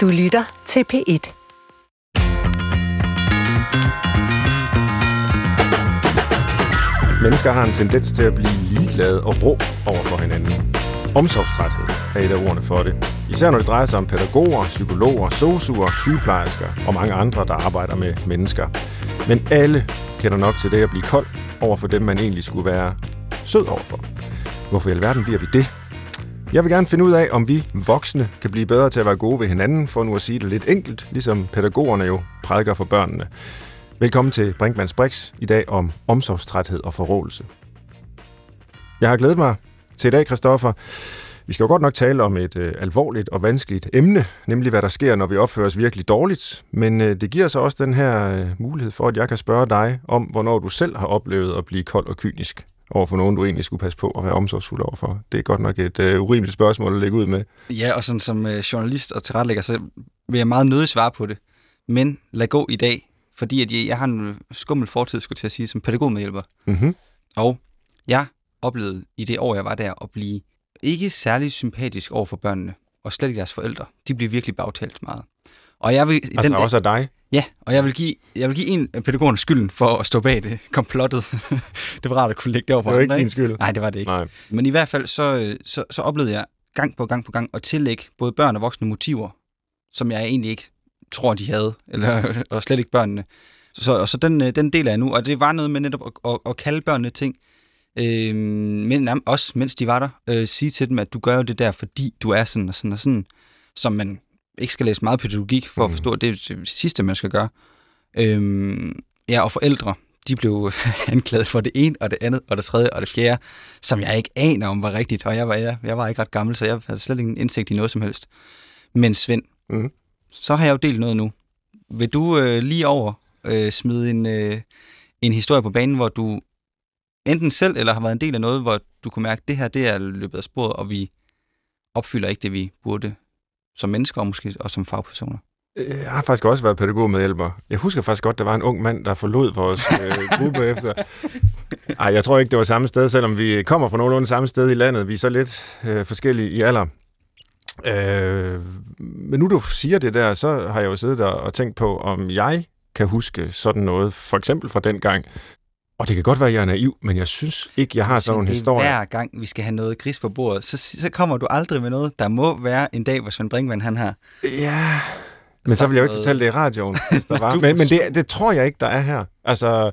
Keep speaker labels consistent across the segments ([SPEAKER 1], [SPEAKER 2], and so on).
[SPEAKER 1] Du lytter til P1.
[SPEAKER 2] Mennesker har en tendens til at blive ligeglade og rå over for hinanden. Omsorgstræthed er et af ordene for det. Især når det drejer sig om pædagoger, psykologer, sosuer, sygeplejersker og mange andre, der arbejder med mennesker. Men alle kender nok til det at blive kold over for dem, man egentlig skulle være sød overfor. Hvorfor i alverden bliver vi det? Jeg vil gerne finde ud af, om vi voksne kan blive bedre til at være gode ved hinanden, for nu at sige det lidt enkelt, ligesom pædagogerne jo prædiker for børnene. Velkommen til Brinkmanns Brix i dag om omsorgstræthed og forrådelse. Jeg har glædet mig til i dag, Christoffer. Vi skal jo godt nok tale om et øh, alvorligt og vanskeligt emne, nemlig hvad der sker, når vi opfører os virkelig dårligt. Men øh, det giver så også den her øh, mulighed for, at jeg kan spørge dig om, hvornår du selv har oplevet at blive kold og kynisk over for nogen, du egentlig skulle passe på at være omsorgsfuld overfor. Det er godt nok et øh, urimeligt spørgsmål at lægge ud med.
[SPEAKER 3] Ja, og sådan som øh, journalist og tilrettelægger, så vil jeg meget nødig svare på det. Men lad gå i dag, fordi at jeg, jeg har en skummel fortid, skulle til at sige, som pædagogmedhjælper.
[SPEAKER 2] Mm-hmm.
[SPEAKER 3] Og jeg oplevede i det år, jeg var der, at blive ikke særlig sympatisk over for børnene, og slet ikke deres forældre. De blev virkelig bagtalt meget. Og jeg vil,
[SPEAKER 2] Altså også af dig?
[SPEAKER 3] Ja, og jeg vil give, jeg vil give en af pædagogerne skylden for at stå bag det komplottet. det var rart at kunne lægge det over for
[SPEAKER 2] Det var
[SPEAKER 3] andre,
[SPEAKER 2] ikke din skyld.
[SPEAKER 3] Nej, det var det ikke.
[SPEAKER 2] Nej.
[SPEAKER 3] Men i hvert fald så, øh, så, så oplevede jeg gang på gang på gang at tillægge både børn og voksne motiver, som jeg egentlig ikke tror, de havde, eller, og slet ikke børnene. Så, og så den, øh, den del af jeg nu, og det var noget med netop at, at, at kalde børnene ting, øh, men også mens de var der, øh, sige til dem, at du gør jo det der, fordi du er sådan og sådan og sådan, som man ikke skal læse meget pædagogik for at
[SPEAKER 2] Mm.
[SPEAKER 3] forstå, at det er det sidste, man skal gøre. Øh, ja, og forældre, de blev anklaget for det ene, og det andet, og det tredje, og det fjerde, som jeg ikke aner om var rigtigt, og jeg var, jeg, jeg var ikke ret gammel, så jeg havde slet ingen indsigt i noget som helst. Men Svend,
[SPEAKER 2] Mhm.
[SPEAKER 3] så har jeg jo delt noget nu. Vil du øh, lige over øh, smide en, øh, en historie på banen, hvor du enten selv eller har været en del af noget, hvor du kunne mærke, at det her det er løbet af sporet, og vi opfylder ikke det, vi burde som mennesker og måske også som fagpersoner.
[SPEAKER 2] Jeg har faktisk også været pædagogmedhjælper. Jeg husker faktisk godt, der var en ung mand, der forlod vores øh, gruppe efter. Ej, jeg tror ikke, det var samme sted, selvom vi kommer fra nogenlunde samme sted i landet. Vi er så lidt øh, forskellige i alder. Øh, men nu du siger det der, så har jeg jo siddet der og tænkt på, om jeg kan huske sådan noget, for eksempel fra den gang. Og det kan godt være, at jeg er naiv, men jeg synes ikke, jeg har sådan nogle
[SPEAKER 3] er
[SPEAKER 2] historier.
[SPEAKER 3] Hver gang vi skal have noget gris på bordet, så, så kommer du aldrig med noget. Der må være en dag, hvor Svend Brinkmann han har
[SPEAKER 2] Ja, men så vil jeg jo ikke fortælle det i radioen, hvis der var. Men, men det, det tror jeg ikke, der er her. Altså,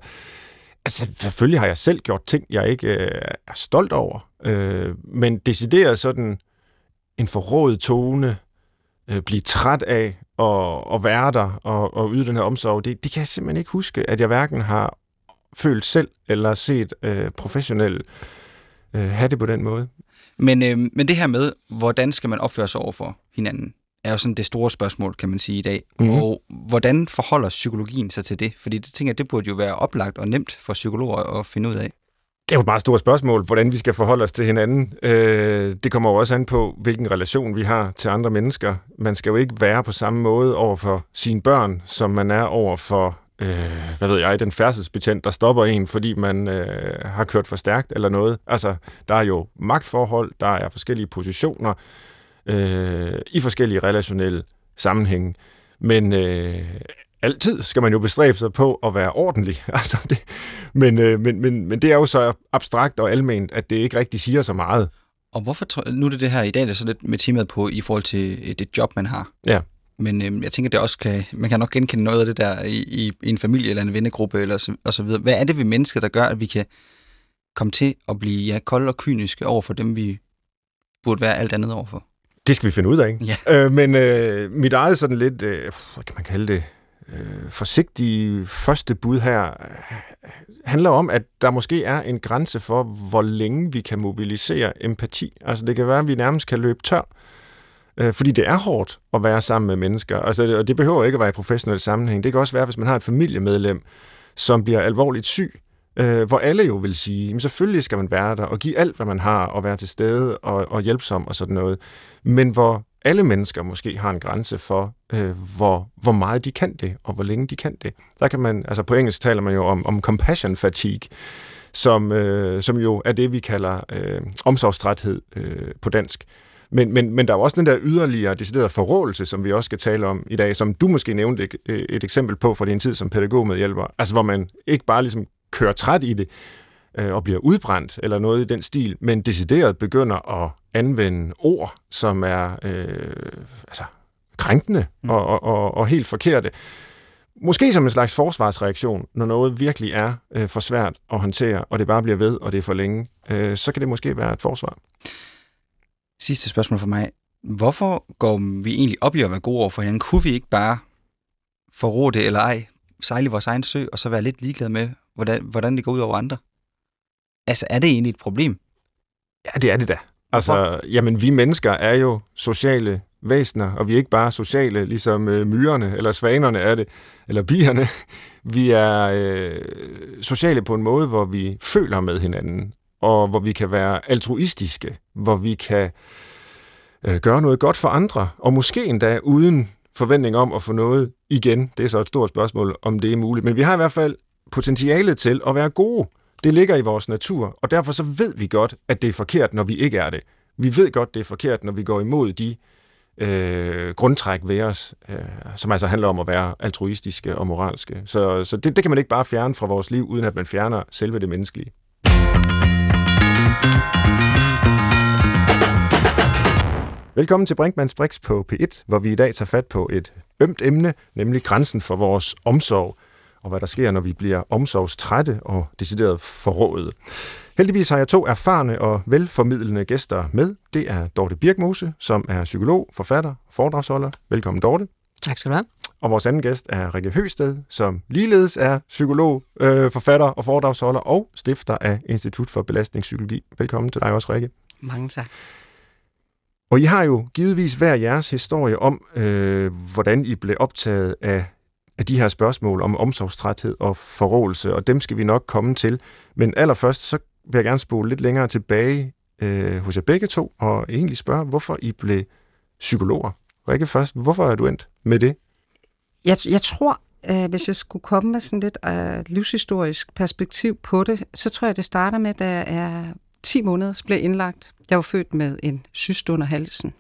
[SPEAKER 2] altså, selvfølgelig har jeg selv gjort ting, jeg ikke øh, er stolt over. Øh, men decideret sådan en forrådet tone, øh, blive træt af at, at være der og, og yde den her omsorg, det, det kan jeg simpelthen ikke huske, at jeg hverken har følt selv eller set øh, professionelt øh, have det på den måde.
[SPEAKER 3] Men, øh, men det her med, hvordan skal man opføre sig over for hinanden, er jo sådan det store spørgsmål, kan man sige i dag.
[SPEAKER 2] Mhm.
[SPEAKER 3] Mm-hmm. Og hvordan forholder psykologien sig til det? Fordi det tænker jeg, det burde jo være oplagt og nemt for psykologer at finde ud af.
[SPEAKER 2] Det er jo et meget stort spørgsmål, hvordan vi skal forholde os til hinanden. Øh, det kommer jo også an på, hvilken relation vi har til andre mennesker. Man skal jo ikke være på samme måde over for sine børn, som man er over for, øh, hvad ved jeg, den færdselsbetjent, der stopper en, fordi man øh, har kørt for stærkt eller noget. Altså, der er jo magtforhold, der er forskellige positioner øh, i forskellige relationelle sammenhænge. Men øh, altid skal man jo bestræbe sig på at være ordentlig. Altså det, men, øh, men, men, men det er jo så abstrakt og alment, at det ikke rigtig siger så meget.
[SPEAKER 3] Og hvorfor, nu er det det her i dag, det er så lidt med temaet på i forhold til øh, det job, man har.
[SPEAKER 2] Ja.
[SPEAKER 3] Men øh, jeg tænker, det også kan, man kan nok genkende noget af det der i, i, i en familie eller en vennegruppe eller så, og så videre. Hvad er det ved mennesket, der gør, at vi kan komme til at blive ja, kolde og kyniske over for dem, vi burde være alt andet overfor?
[SPEAKER 2] Det skal vi finde ud af.
[SPEAKER 3] Ja.
[SPEAKER 2] Øh, men øh, mit eget sådan lidt, øh, hvad kan man kalde det, øh, forsigtige første bud her, øh, handler om, at der måske er en grænse for, hvor længe vi kan mobilisere empati. Altså det kan være, at vi nærmest kan løbe tør. Øh, fordi det er hårdt at være sammen med mennesker. Altså, og det behøver ikke at være i professionel sammenhæng. Det kan også være, hvis man har et familiemedlem, som bliver alvorligt syg, øh, hvor alle jo vil sige, jamen selvfølgelig skal man være der og give alt, hvad man har, og være til stede og, og hjælpsom og sådan noget. Men hvor alle mennesker måske har en grænse for, øh, hvor, hvor meget de kan det, og hvor længe de kan det. Der kan man, altså på engelsk taler man jo om, om compassion fatigue, som, øh, som jo er det, vi kalder øh, omsorgstræthed øh, på dansk. Men, men, men der er jo også den der yderligere deciderede forrådelse, som vi også skal tale om i dag, som du måske nævnte et, et eksempel på fra din tid som pædagogmedhjælper. Altså hvor man ikke bare ligesom kører træt i det øh, og bliver udbrændt eller noget i den stil, men decideret begynder at anvende ord, som er øh, altså, krænkende mm. og, og, og, og helt forkerte. Måske som en slags forsvarsreaktion, når noget virkelig er øh, for svært at håndtere, og det bare bliver ved, og det er for længe, øh, så kan det måske være et forsvar.
[SPEAKER 3] Sidste spørgsmål for mig. Hvorfor går vi egentlig op i at være gode over for hinanden? Kunne vi ikke bare forrå det eller ej, sejle vores egen sø, og så være lidt ligeglade med, hvordan, hvordan det går ud over andre? Altså, er det egentlig et problem?
[SPEAKER 2] Ja, det er det da. Altså, jamen, vi mennesker er jo sociale væsener, og vi er ikke bare sociale, ligesom øh, myrerne eller svanerne er det, eller bierne. Vi er øh, sociale på en måde, hvor vi føler med hinanden, og hvor vi kan være altruistiske, hvor vi kan øh, gøre noget godt for andre, og måske endda uden forventning om at få noget igen. Det er så et stort spørgsmål, om det er muligt. Men vi har i hvert fald potentiale til at være gode. Det ligger i vores natur, og derfor så ved vi godt, at det er forkert, når vi ikke er det. Vi ved godt, det er forkert, når vi går imod de øh, grundtræk ved os, øh, som altså handler om at være altruistiske og moralske. Så, så det, det kan man ikke bare fjerne fra vores liv, uden at man fjerner selve det menneskelige. Velkommen til Brinkmanns Brix på P1, hvor vi i dag tager fat på et ømt emne, nemlig grænsen for vores omsorg, og hvad der sker, når vi bliver omsorgstrætte og decideret forrådet. Heldigvis har jeg to erfarne og velformidlende gæster med. Det er Dorte Birkmose, som er psykolog, forfatter og foredragsholder. Velkommen, Dorte.
[SPEAKER 1] Tak skal du have.
[SPEAKER 2] Og vores anden gæst er Rikke Høsted, som ligeledes er psykolog, øh, forfatter og foredragsholder og stifter af Institut for Belastningspsykologi. Velkommen til dig også, Rikke.
[SPEAKER 1] Mange tak.
[SPEAKER 2] Og I har jo givetvis hver jeres historie om, øh, hvordan I blev optaget af, af de her spørgsmål om omsorgstræthed og forrådelse, og dem skal vi nok komme til. Men allerførst, så vil jeg gerne spole lidt længere tilbage øh, hos jer begge to, og egentlig spørge, hvorfor I blev psykologer. Rikke først, hvorfor er du endt med det?
[SPEAKER 1] Jeg, jeg tror, øh, hvis jeg skulle komme med sådan lidt øh, livshistorisk perspektiv på det, så tror jeg, det starter med, da jeg er 10 måneder, så blev jeg indlagt. Jeg var født med en syst under halsen.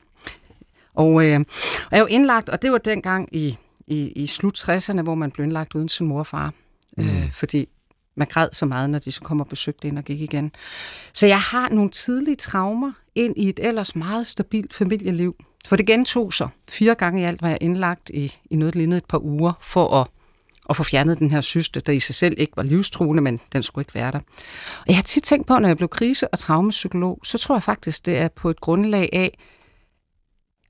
[SPEAKER 1] Og, øh, jeg var indlagt, og det var dengang i, i, i slut 60'erne, hvor man blev indlagt uden sin mor og far. Mm. Øh, fordi man græd så meget, når de så kom og besøgte ind og gik igen. Så jeg har nogle tidlige traumer ind i et ellers meget stabilt familieliv. For det gentog sig. Fire gange i alt var jeg indlagt i, i noget, lignende et par uger, for at, at få fjernet den her syste, der i sig selv ikke var livstruende, men den skulle ikke være der. Og jeg har tit tænkt på, når jeg blev krise- og traumapsykolog, så tror jeg faktisk, det er på et grundlag af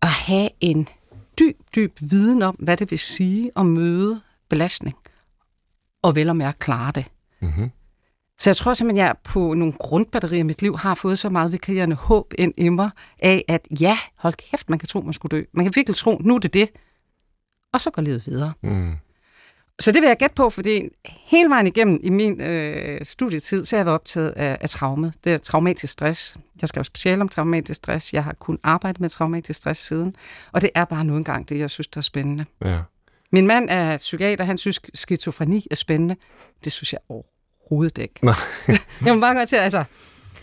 [SPEAKER 1] at have en dyb, dyb viden om, hvad det vil sige at møde belastning, og vel og mærke klare det. Mm-hmm. Så jeg tror simpelthen, at jeg på nogle grundbatterier i mit liv har fået så meget vikarierende håb ind i mig af, at ja, hold kæft, man kan tro, man skulle dø. Man kan virkelig tro, nu er det det. Og så går livet videre. Mm. Så det vil jeg gætte på, fordi hele vejen igennem i min øh, studietid, så har jeg været optaget af, af traumet. Det er traumatisk stress. Jeg skal jo specielt om traumatisk stress. Jeg har kun arbejdet med traumatisk stress siden. Og det er bare nu engang det, jeg synes, der er spændende. Ja. Min mand er psykiater, han synes, skizofreni er spændende. Det synes jeg overhovedet ikke. jeg må bare godt til, altså...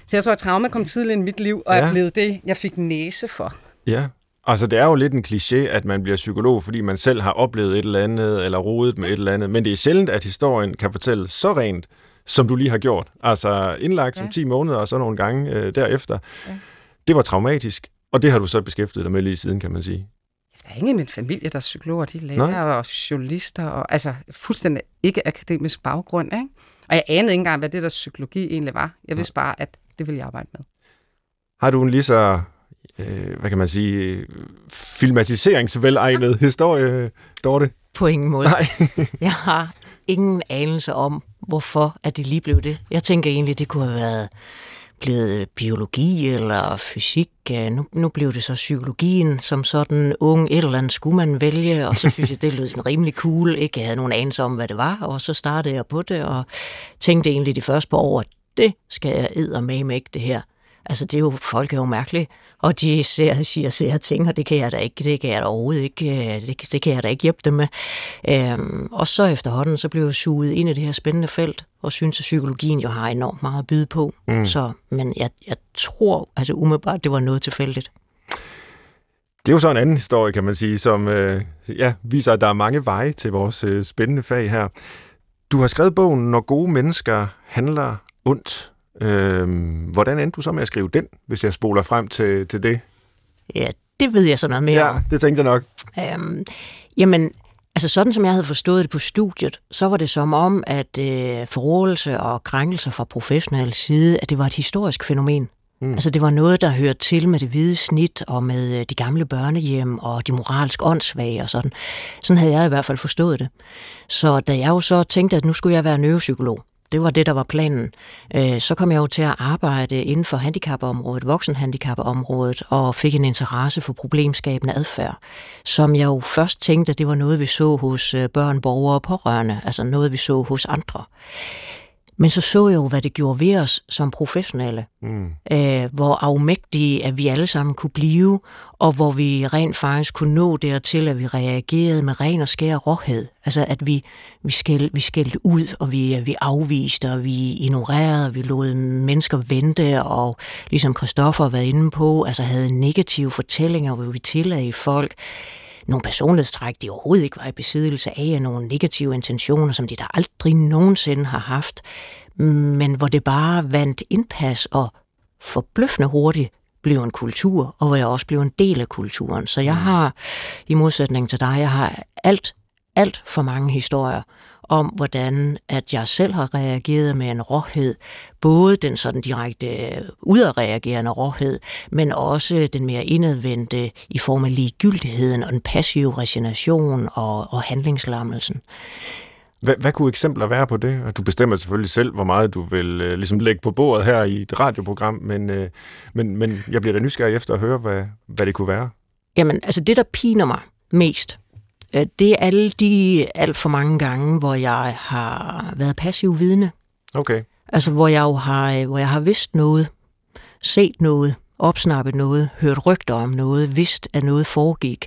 [SPEAKER 1] Så jeg tror, at traume kom tidligt i mit liv, og ja. er blevet det, jeg fik næse for.
[SPEAKER 2] Ja, altså det er jo lidt en kliché, at man bliver psykolog, fordi man selv har oplevet et eller andet, eller rodet med et eller andet. Men det er sjældent, at historien kan fortælle så rent, som du lige har gjort. Altså indlagt ja. som 10 måneder, og så nogle gange øh, derefter. Ja. Det var traumatisk, og det har du så beskæftiget dig med lige siden, kan man sige.
[SPEAKER 1] Der er ingen i min familie, der er psykologer, de er læger Nej. og journalister, og altså fuldstændig ikke akademisk baggrund. Ikke? Og jeg anede ikke engang, hvad det der psykologi egentlig var. Jeg vidste bare, at det ville jeg arbejde med.
[SPEAKER 2] Har du en lige så, øh, hvad kan man sige, filmatiseringsvelegnet historie, Dorte?
[SPEAKER 4] På ingen måde. Nej. jeg har ingen anelse om, hvorfor at det lige blev det. Jeg tænker egentlig, det kunne have været blevet øh, biologi eller fysik. Øh, nu, nu blev det så psykologien som sådan ung et eller andet skulle man vælge, og så synes jeg, det lød sådan rimelig cool. Ikke jeg havde nogen anelse om, hvad det var, og så startede jeg på det, og tænkte egentlig de første par år, det skal jeg med ikke det her. Altså, det er jo, folk er jo mærkelige, og de ser, siger, ser ting, og det kan jeg da ikke, det kan jeg da overhovedet ikke, øh, det, det kan jeg da ikke hjælpe dem med. Øhm, og så efterhånden, så blev jeg suget ind i det her spændende felt, og synes, at psykologien jo har enormt meget at byde på. Mm. Så, men jeg, jeg tror, altså umiddelbart, det var noget tilfældigt.
[SPEAKER 2] Det er jo så en anden historie, kan man sige, som øh, ja, viser, at der er mange veje til vores øh, spændende fag her. Du har skrevet bogen, Når gode mennesker handler ondt. Øh, hvordan endte du så med at skrive den, hvis jeg spoler frem til, til det?
[SPEAKER 4] Ja, det ved jeg så noget mere
[SPEAKER 2] Ja, det tænkte jeg nok.
[SPEAKER 4] Øhm, jamen, altså sådan som jeg havde forstået det på studiet, så var det som om, at øh, forrådelse og krænkelser fra professionel side, at det var et historisk fænomen. Mm. Altså det var noget, der hørte til med det hvide snit og med øh, de gamle børnehjem og de moralsk åndssvage og sådan. Sådan havde jeg i hvert fald forstået det. Så da jeg jo så tænkte, at nu skulle jeg være neuropsykolog, det var det, der var planen. Øh, Så kom jeg jo til at arbejde inden for handicapområdet, voksenhandicapområdet, og fik en interesse for problemskabende adfærd, som jeg jo først tænkte, at det var noget, vi så hos øh, børn, borgere og pårørende, altså noget, vi så hos andre. Men så så jeg jo, hvad det gjorde ved os som professionelle. Mm. Øh, hvor afmægtige at vi alle sammen kunne blive, og hvor vi rent faktisk kunne nå dertil, at vi reagerede med ren og skær råhed. Altså at vi, vi, skæld, vi skældte ud, og vi, vi afviste, og vi ignorerede, og vi lod mennesker vente, og ligesom Christoffer været inde på, altså havde negative fortællinger, hvor vi tillagde folk nogle personlighedstræk, de overhovedet ikke var i besiddelse af, nogle negative intentioner, som de der aldrig nogensinde har haft, men hvor det bare vandt indpas og forbløffende hurtigt blev en kultur, og hvor jeg også blev en del af kulturen. Så jeg har, i modsætning til dig, jeg har alt, alt for mange historier om, hvordan at jeg selv har reageret med en råhed, både den sådan direkte øh, udadreagerende råhed, men også den mere indadvendte i form af ligegyldigheden og den passive resignation og, og handlingslammelsen.
[SPEAKER 2] Hvad, hvad kunne eksempler være på det? Og Du bestemmer selvfølgelig selv, hvor meget du vil øh, ligesom lægge på bordet her i et radioprogram, men, øh, men, men jeg bliver da nysgerrig efter at høre, hvad, hvad det kunne være.
[SPEAKER 4] Jamen, altså det, der piner mig mest, det er alle de alt for mange gange, hvor jeg har været passiv vidne.
[SPEAKER 2] Okay.
[SPEAKER 4] Altså, hvor jeg jo har, øh, hvor jeg har vidst noget, set noget, opsnappet noget, hørt rygter om noget, vidst, at noget foregik,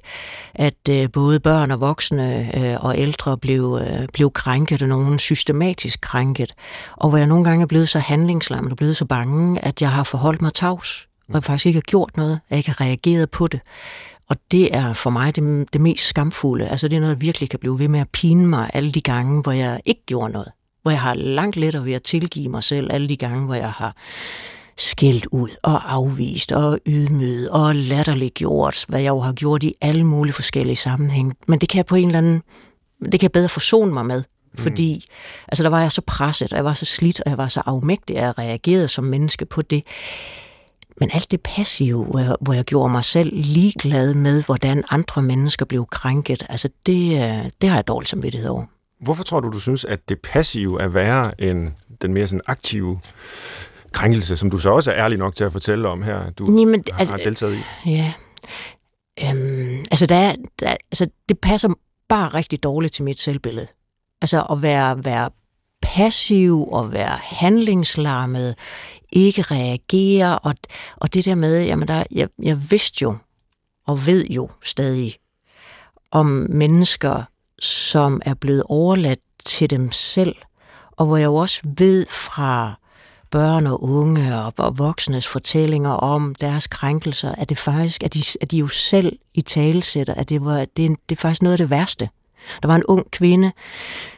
[SPEAKER 4] at øh, både børn og voksne øh, og ældre blev, øh, blev krænket, og nogen systematisk krænket, og hvor jeg nogle gange er blevet så handlingslammet og blevet så bange, at jeg har forholdt mig tavs, og jeg faktisk ikke har gjort noget, at jeg ikke har reageret på det. Og det er for mig det, det mest skamfulde. Altså det er noget, der virkelig kan blive ved med at pine mig alle de gange, hvor jeg ikke gjorde noget. Hvor jeg har langt lettere ved at tilgive mig selv alle de gange, hvor jeg har skældt ud og afvist og ydmyget og latterliggjort, hvad jeg jo har gjort i alle mulige forskellige sammenhænge. Men det kan jeg på en eller anden, det kan jeg bedre forsone mig med. Fordi mm. altså, der var jeg så presset, og jeg var så slidt, og jeg var så afmægtig, at jeg reagerede som menneske på det. Men alt det passive, hvor jeg, hvor jeg gjorde mig selv ligeglad med, hvordan andre mennesker blev krænket, altså det, øh, det har jeg dårligt samvittighed over.
[SPEAKER 2] Hvorfor tror du, du synes, at det passive er værre end den mere sådan aktive krænkelse, som du så også er ærlig nok til at fortælle om her, du
[SPEAKER 4] Jamen,
[SPEAKER 2] har
[SPEAKER 4] altså,
[SPEAKER 2] deltaget i?
[SPEAKER 4] Ja. Øhm, altså, der, er- der, altså, det passer bare rigtig dårligt til mit selvbillede. Altså at være, være passiv og være handlingslammet, ikke reagere, og, og det der med, jamen der, jeg, jeg vidste jo, og ved jo stadig, om mennesker, som er blevet overladt til dem selv, og hvor jeg jo også ved fra børn og unge og, og voksnes fortællinger om deres krænkelser, at det faktisk, at de, at de jo selv i talesætter, at det, var, det, det er faktisk noget af det værste. Der var en ung kvinde,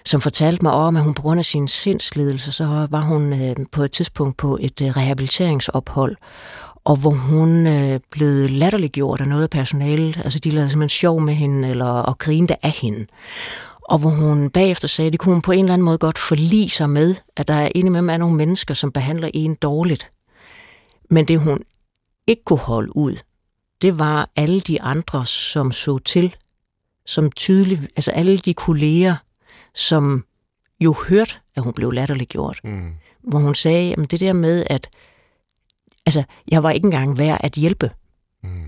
[SPEAKER 4] som fortalte mig om, at hun på grund af sin sindslidelse, så var hun øh, på et tidspunkt på et øh, rehabiliteringsophold, og hvor hun øh, blev latterliggjort af noget af personalet. Altså de lavede simpelthen sjov med hende, eller og grinte af hende. Og hvor hun bagefter sagde, at det kunne hun på en eller anden måde godt forlige sig med, at der indimellem er nogle mennesker, som behandler en dårligt. Men det hun ikke kunne holde ud, det var alle de andre, som så til, som tydeligt, altså alle de kolleger, som jo hørte, at hun blev latterliggjort.
[SPEAKER 2] Mm.
[SPEAKER 4] Hvor hun sagde, at det der med, at altså, jeg var ikke engang værd at hjælpe.
[SPEAKER 2] Mm.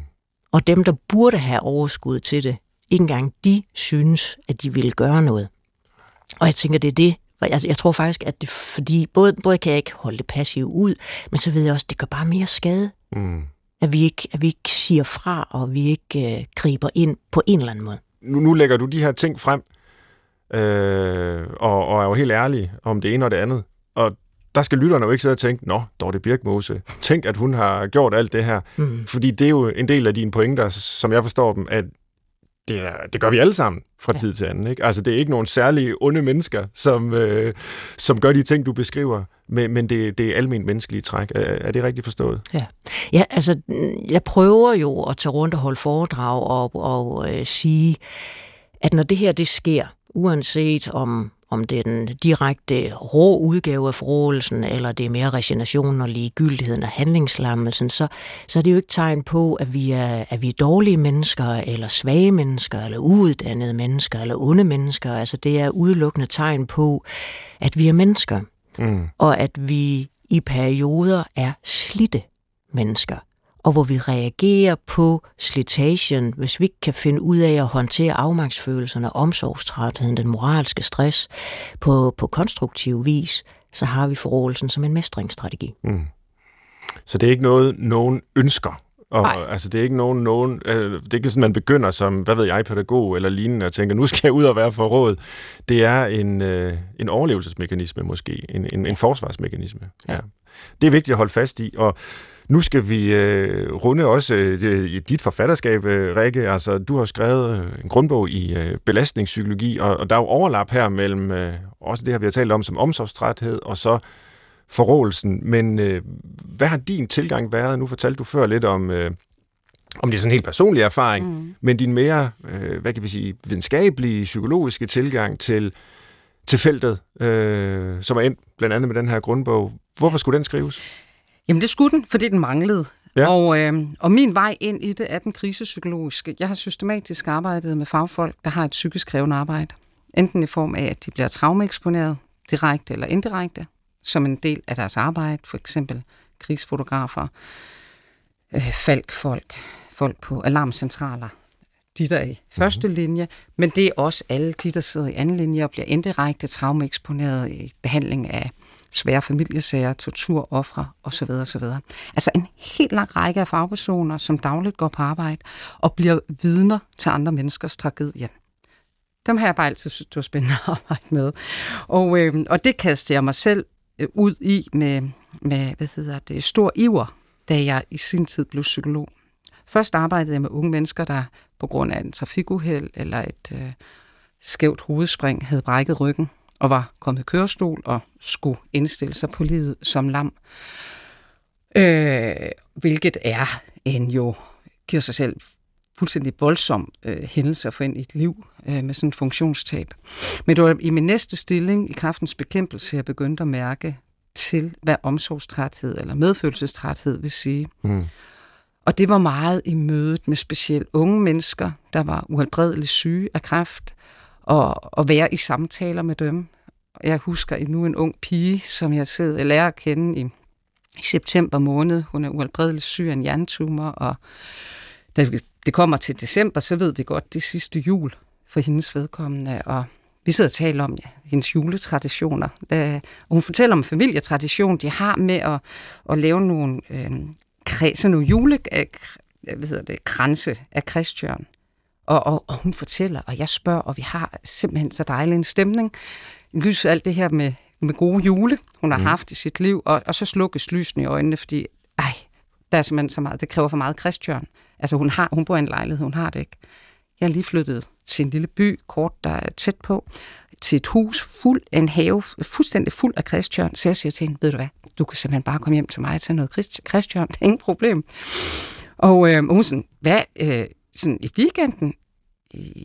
[SPEAKER 4] Og dem, der burde have overskud til det, ikke engang de synes, at de ville gøre noget. Og jeg tænker, det er det. Jeg, jeg tror faktisk, at det fordi, både, både kan jeg ikke holde det passivt ud, men så ved jeg også, at det gør bare mere skade.
[SPEAKER 2] Mm.
[SPEAKER 4] At vi ikke, at vi ikke siger fra, og vi ikke øh, griber ind på en eller anden måde.
[SPEAKER 2] Nu, nu lægger du de her ting frem, øh, og, og er jo helt ærlig om det ene og det andet. Og der skal lytterne jo ikke sidde og tænke, nå, Dorte Birkmose, tænk, at hun har gjort alt det her. Mm. Fordi det er jo en del af dine pointer, som jeg forstår dem, at det, er, det gør vi alle sammen fra ja. tid til anden. Ikke? Altså, det er ikke nogen særlige onde mennesker, som, øh, som gør de ting, du beskriver, men, men det, det er almindeligt menneskelige træk. Er, er det rigtigt forstået?
[SPEAKER 4] Ja. ja, altså, jeg prøver jo at tage rundt og holde foredrag og, og øh, sige, at når det her det sker, uanset om om det er den direkte rå udgave af forrådelsen, eller det er mere resignationen og ligegyldigheden og handlingslammelsen, så, så er det jo ikke tegn på, at vi, er, at vi er dårlige mennesker, eller svage mennesker, eller uuddannede mennesker, eller onde mennesker. Altså det er udelukkende tegn på, at vi er mennesker, mm. og at vi i perioder er slitte mennesker og hvor vi reagerer på slitagen, hvis vi ikke kan finde ud af at håndtere afmagtsfølelserne, omsorgstrætheden, den moralske stress på, på konstruktiv vis, så har vi forrådelsen som en mestringsstrategi. Mm.
[SPEAKER 2] Så det er ikke noget, nogen ønsker? Og, Nej. altså, det er ikke nogen, nogen øh, det er ikke sådan, man begynder som, hvad ved jeg, pædagog eller lignende, og tænker, nu skal jeg ud og være forråd. Det er en, øh, en overlevelsesmekanisme måske, en, en, en forsvarsmekanisme. Ja. ja. Det er vigtigt at holde fast i, og nu skal vi øh, runde også øh, dit forfatterskab, øh, Rikke. Altså, du har skrevet øh, en grundbog i øh, belastningspsykologi, og, og der er jo overlap her mellem øh, også det her, vi har talt om som omsorgstræthed, og så forrådelsen. Men øh, hvad har din tilgang været? Nu fortalte du før lidt om... Øh, om det er sådan en helt personlig erfaring, mm. men din mere, øh, hvad kan vi sige, videnskabelige, psykologiske tilgang til, til feltet, øh, som er endt blandt andet med den her grundbog. Hvorfor skulle den skrives?
[SPEAKER 1] Jamen det skulle den, fordi den manglede. Ja. Og, øh, og min vej ind i det er den krisepsykologiske. Jeg har systematisk arbejdet med fagfolk, der har et psykisk krævende arbejde. Enten i form af, at de bliver traumeeksponeret, direkte eller indirekte, som en del af deres arbejde, for eksempel krigsfotografer, øh, falkfolk, folk på alarmcentraler, de der er i første mm-hmm. linje, men det er også alle de, der sidder i anden linje og bliver indirekte traumeeksponeret i behandling af svære familiesager, torturoffre osv. osv. Altså en helt lang række af fagpersoner, som dagligt går på arbejde og bliver vidner til andre menneskers tragedie. Dem har jeg bare altid synes, det var spændende at arbejde med. Og, øh, og det kastede jeg mig selv øh, ud i med, med hvad hedder det, stor iver, da jeg i sin tid blev psykolog. Først arbejdede jeg med unge mennesker, der på grund af en trafikuheld eller et øh, skævt hovedspring havde brækket ryggen og var kommet i kørestol og skulle indstille sig på livet som lam. Øh, hvilket er en jo, giver sig selv fuldstændig voldsom øh, hændelse at få ind i et liv øh, med sådan en funktionstab. Men det var i min næste stilling i kraftens bekæmpelse, jeg begyndte at mærke til, hvad omsorgstræthed eller medfølelsestræthed vil sige. Mm. Og det var meget i mødet med specielt unge mennesker, der var uhelbredeligt syge af kræft, og, og være i samtaler med dem. Jeg husker endnu en ung pige, som jeg sidder og lærer at kende i, i september måned. Hun er ualbredeligt syg af en hjernetumor, og da det kommer til december, så ved vi godt, det sidste jul for hendes vedkommende, og vi sidder og taler om ja, hendes juletraditioner. Og hun fortæller om en familietradition, de har med at, at lave nogle, øh, sådan nogle jule, øh, hvad hedder det, kranse af Christian. Og, og, og hun fortæller, og jeg spørger, og vi har simpelthen så dejlig en stemning. Lys alt det her med, med gode jule, hun har mm. haft i sit liv, og, og så slukkes lysene i øjnene, fordi ej, der er simpelthen så meget, det kræver for meget Christian. Altså hun, har, hun bor i en lejlighed, hun har det ikke. Jeg er lige flyttet til en lille by, kort der er tæt på, til et hus fuld en have, fuldstændig fuld af Christian. Så jeg siger til hende, ved du hvad, du kan simpelthen bare komme hjem til mig og tage noget Christian, det er ingen problem. Og øh, hun sådan, hvad, øh, sådan i weekenden?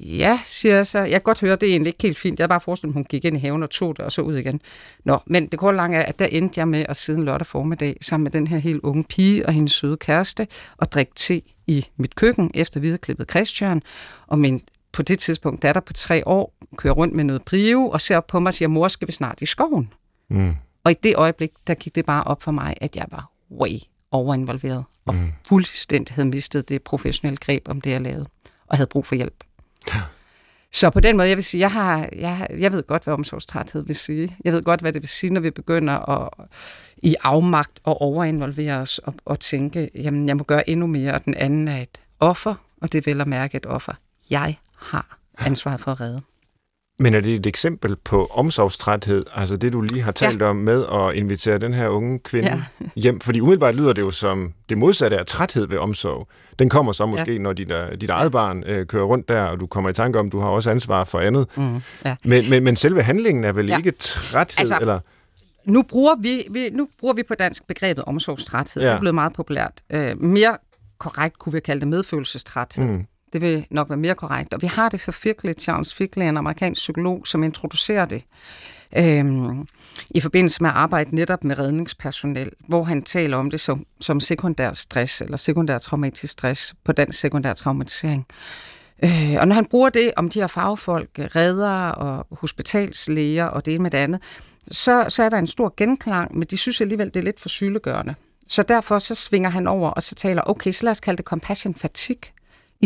[SPEAKER 1] Ja, siger jeg så. Jeg kan godt høre, det er egentlig ikke helt fint. Jeg har bare forestillet, at hun gik ind i haven og tog det, og så ud igen. Nå, men det korte lange er, at der endte jeg med at sidde en lørdag formiddag sammen med den her helt unge pige og hendes søde kæreste og drikke te i mit køkken efter videreklippet Christian. Og min på det tidspunkt datter på tre år kører rundt med noget brio og ser op på mig og siger, mor, skal vi snart i skoven? Mm. Og i det øjeblik, der gik det bare op for mig, at jeg var way overinvolveret og mm. fuldstændig havde mistet det professionelle greb om det, jeg lavede, og havde brug for hjælp. Ja. Så på den måde, jeg vil sige, jeg, har, jeg, jeg ved godt, hvad omsorgstræthed vil sige. Jeg ved godt, hvad det vil sige, når vi begynder at i afmagt og overinvolvere os og, og tænke, jamen, jeg må gøre endnu mere, og den anden er et offer, og det vil at mærke et offer, jeg har ansvaret for at redde.
[SPEAKER 2] Men er det et eksempel på omsorgstræthed, altså det du lige har talt ja. om med at invitere den her unge kvinde ja. hjem? Fordi umiddelbart lyder det jo som det modsatte af træthed ved omsorg. Den kommer så måske, ja. når dit, øh, dit eget barn øh, kører rundt der, og du kommer i tanke om, at du har også ansvar for andet. Mm, ja. men, men, men selve handlingen er vel ja. ikke træthed? Altså, eller?
[SPEAKER 1] Nu bruger, vi, vi, nu bruger vi på dansk begrebet omsorgstræthed. Ja. Det er blevet meget populært. Øh, mere korrekt kunne vi kalde det medfølelsestræthed. Mm. Det vil nok være mere korrekt. Og vi har det for Fickley, Charles Fickley, en amerikansk psykolog, som introducerer det øhm, i forbindelse med at arbejde netop med redningspersonel, hvor han taler om det som, som sekundær stress, eller sekundær traumatisk stress, på den sekundær traumatisering. Øh, og når han bruger det om de her fagfolk, redder og hospitalslæger og det ene med det andet, så, så er der en stor genklang, men de synes alligevel, det er lidt for sylegørende. Så derfor så svinger han over og så taler, okay, så lad os kalde det compassion fatigue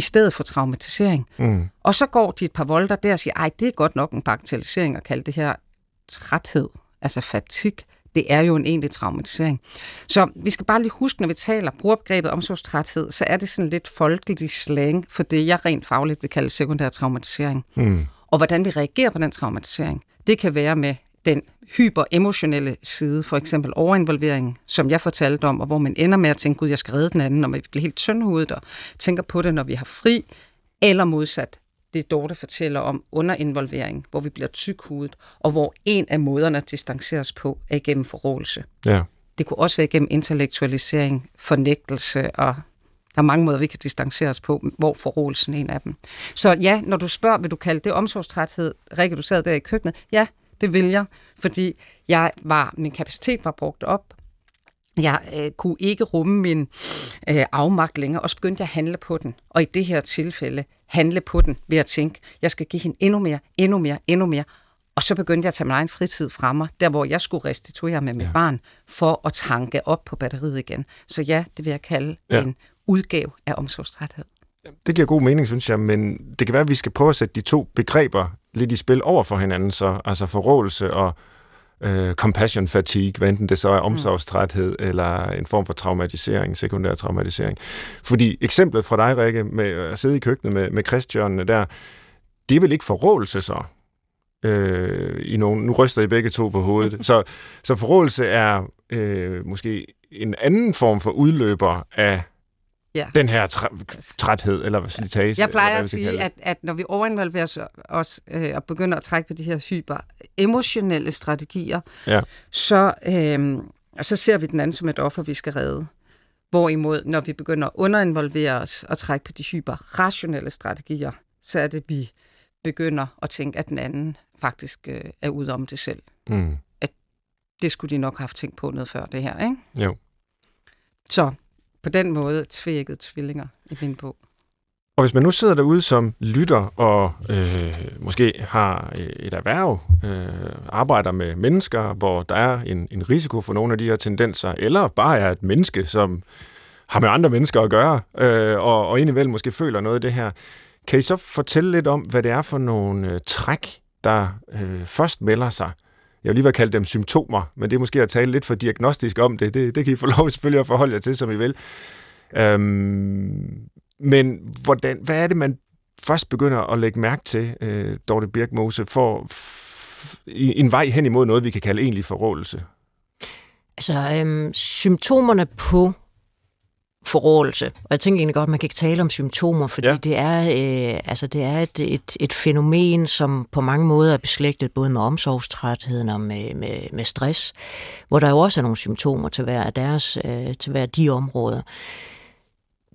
[SPEAKER 1] i stedet for traumatisering. Mm. Og så går de et par volter der og siger, ej, det er godt nok en bagatellisering at kalde det her træthed, altså fatig. Det er jo en egentlig traumatisering. Så vi skal bare lige huske, når vi taler brugerbegrebet omsorgstræthed, så er det sådan lidt folkelig slang for det, jeg rent fagligt vil kalde sekundær traumatisering. Mm. Og hvordan vi reagerer på den traumatisering, det kan være med den hyperemotionelle side, for eksempel overinvolvering, som jeg fortalte om, og hvor man ender med at tænke, gud, jeg skal redde den anden, når vi bliver helt tyndhudet og tænker på det, når vi har fri, eller modsat, det Dorte fortæller om underinvolvering, hvor vi bliver tykhudet, og hvor en af måderne at distanceres på er igennem forrådelse. Ja. Det kunne også være igennem intellektualisering, fornægtelse og der er mange måder, vi kan distancere os på, hvor forrådelsen er en af dem. Så ja, når du spørger, vil du kalde det omsorgstræthed, Rikke, du sad der i køkkenet? Ja, det vil jeg, fordi jeg var, min kapacitet var brugt op. Jeg øh, kunne ikke rumme min øh, afmagt længere, og så begyndte jeg at handle på den. Og i det her tilfælde handle på den ved at tænke, jeg skal give hende endnu mere, endnu mere, endnu mere. Og så begyndte jeg at tage min egen fritid fra mig, der hvor jeg skulle restituere med mit ja. barn, for at tanke op på batteriet igen. Så ja, det vil jeg kalde ja. en udgave af omsorgstræthed.
[SPEAKER 2] Det giver god mening, synes jeg, men det kan være, at vi skal prøve at sætte de to begreber lidt i spil over for hinanden, så altså forrådelse og øh, compassion fatigue, hvad enten det så er mm. omsorgstræthed eller en form for traumatisering, sekundær traumatisering. Fordi eksemplet fra dig, Rikke, med at sidde i køkkenet med, med Christian der, det er vel ikke forrådelse så? Øh, i nogen, nu ryster I begge to på hovedet. så, så forrådelse er øh, måske en anden form for udløber af ja. den her træthed eller slitage.
[SPEAKER 1] Jeg plejer at sige, at, at når vi overinvolverer os øh, og begynder at trække på de her hyper emotionelle strategier, ja. så, øh, så ser vi den anden som et offer, vi skal redde. Hvorimod, når vi begynder at underinvolvere os og trække på de hyper rationelle strategier, så er det, vi begynder at tænke, at den anden faktisk øh, er ude om det selv. Mm. At det skulle de nok have haft tænkt på noget før det her, ikke? Jo. Så på den måde tvækket tvillinger i min bog.
[SPEAKER 2] Og hvis man nu sidder derude som lytter og øh, måske har øh, et erhverv, øh, arbejder med mennesker, hvor der er en, en risiko for nogle af de her tendenser, eller bare er et menneske, som har med andre mennesker at gøre, øh, og, og indimellem måske føler noget af det her, kan I så fortælle lidt om, hvad det er for nogle øh, træk, der øh, først melder sig, jeg vil lige være kalde dem symptomer, men det er måske at tale lidt for diagnostisk om det. Det, det kan I få lov selvfølgelig at forholde jer til, som I vil. Øhm, men hvordan, hvad er det, man først begynder at lægge mærke til, øh, Dorte Birkmose, for i, en vej hen imod noget, vi kan kalde egentlig forrådelse?
[SPEAKER 4] Altså, øhm, symptomerne på forrådelse. Og jeg tænker egentlig godt, at man kan ikke tale om symptomer, fordi ja. det er, øh, altså det er et, et, et fænomen, som på mange måder er beslægtet både med omsorgstrætheden og med, med, med stress, hvor der jo også er nogle symptomer til hver af deres, øh, til hver af de områder.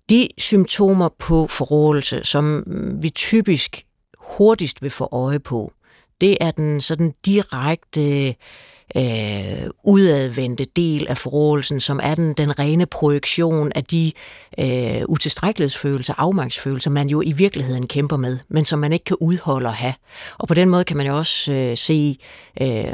[SPEAKER 4] De symptomer på forrådelse, som vi typisk hurtigst vil få øje på, det er den sådan direkte øh, Øh, udadvendte del af forrådelsen, som er den, den rene projektion af de øh, utilstrækkelighedsfølelser, afmagtsfølelser, man jo i virkeligheden kæmper med, men som man ikke kan udholde at have. Og på den måde kan man jo også øh, se øh,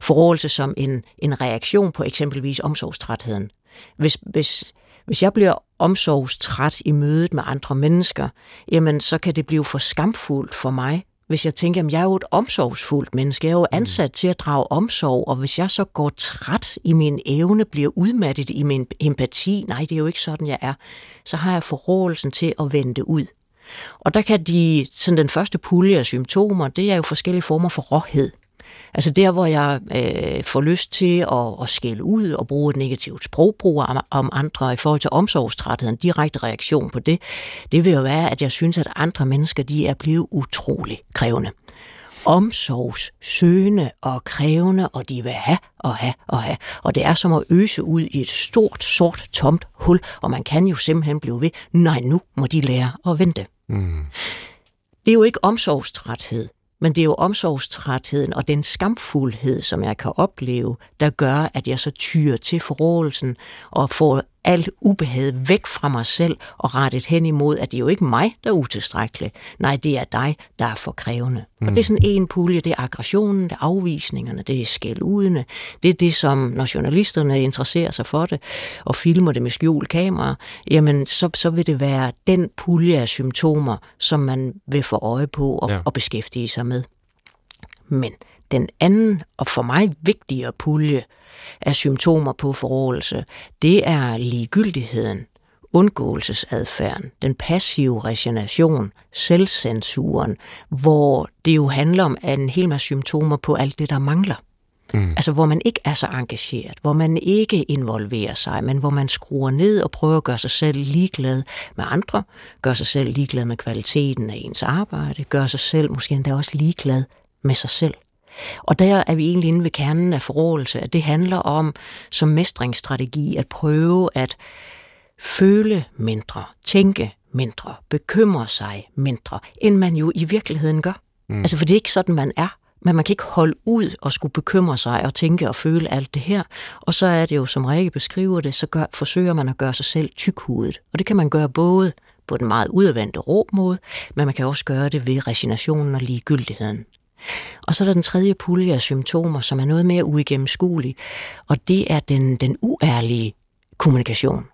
[SPEAKER 4] forrådelse som en, en reaktion på eksempelvis omsorgstrætheden. Hvis, hvis, hvis jeg bliver omsorgstræt i mødet med andre mennesker, jamen så kan det blive for skamfuldt for mig hvis jeg tænker, at jeg er jo et omsorgsfuldt menneske, jeg er jo mm. ansat til at drage omsorg, og hvis jeg så går træt i min evne, bliver udmattet i min empati, nej, det er jo ikke sådan, jeg er, så har jeg forrådelsen til at vende ud. Og der kan de, sådan den første pulje af symptomer, det er jo forskellige former for råhed. Altså der, hvor jeg øh, får lyst til at, at skælde ud og bruge et negativt sprogbrug om, om andre i forhold til omsorgstræthed, en direkte reaktion på det, det vil jo være, at jeg synes, at andre mennesker, de er blevet utrolig krævende omsorgssøgende og krævende, og de vil have og have og have. Og det er som at øse ud i et stort, sort, tomt hul, og man kan jo simpelthen blive ved, nej, nu må de lære at vente. Mm. Det er jo ikke omsorgstræthed. Men det er jo omsorgstrætheden og den skamfuldhed, som jeg kan opleve, der gør, at jeg så tyrer til forrådelsen og får alt ubehaget væk fra mig selv og rettet hen imod, at det er jo ikke mig, der er utilstrækkelig. Nej, det er dig, der er for krævende. Mm. Og det er sådan en pulje, det er aggressionen, det er afvisningerne, det er skældudene. Det er det, som når journalisterne interesserer sig for det og filmer det med skjult kamera, jamen så, så vil det være den pulje af symptomer, som man vil få øje på og, ja. og beskæftige sig med. Men den anden og for mig vigtigere pulje af symptomer på forrådelse, det er ligegyldigheden, undgåelsesadfærden, den passive resignation, selvcensuren, hvor det jo handler om en hel masse symptomer på alt det, der mangler. Mm. Altså hvor man ikke er så engageret, hvor man ikke involverer sig, men hvor man skruer ned og prøver at gøre sig selv ligeglad med andre, gør sig selv ligeglad med kvaliteten af ens arbejde, gør sig selv måske endda også ligeglad med sig selv. Og der er vi egentlig inde ved kernen af forrådelse, at det handler om som mestringsstrategi at prøve at føle mindre, tænke mindre, bekymre sig mindre, end man jo i virkeligheden gør. Mm. Altså for det er ikke sådan, man er. Men man kan ikke holde ud og skulle bekymre sig og tænke og føle alt det her. Og så er det jo, som Rikke beskriver det, så gør, forsøger man at gøre sig selv tykhudet. Og det kan man gøre både på den meget udadvendte rå måde, men man kan også gøre det ved resignationen og ligegyldigheden. Og så er der den tredje pulje af symptomer, som er noget mere uigennemskuelig, og det er den, den uærlige kommunikation.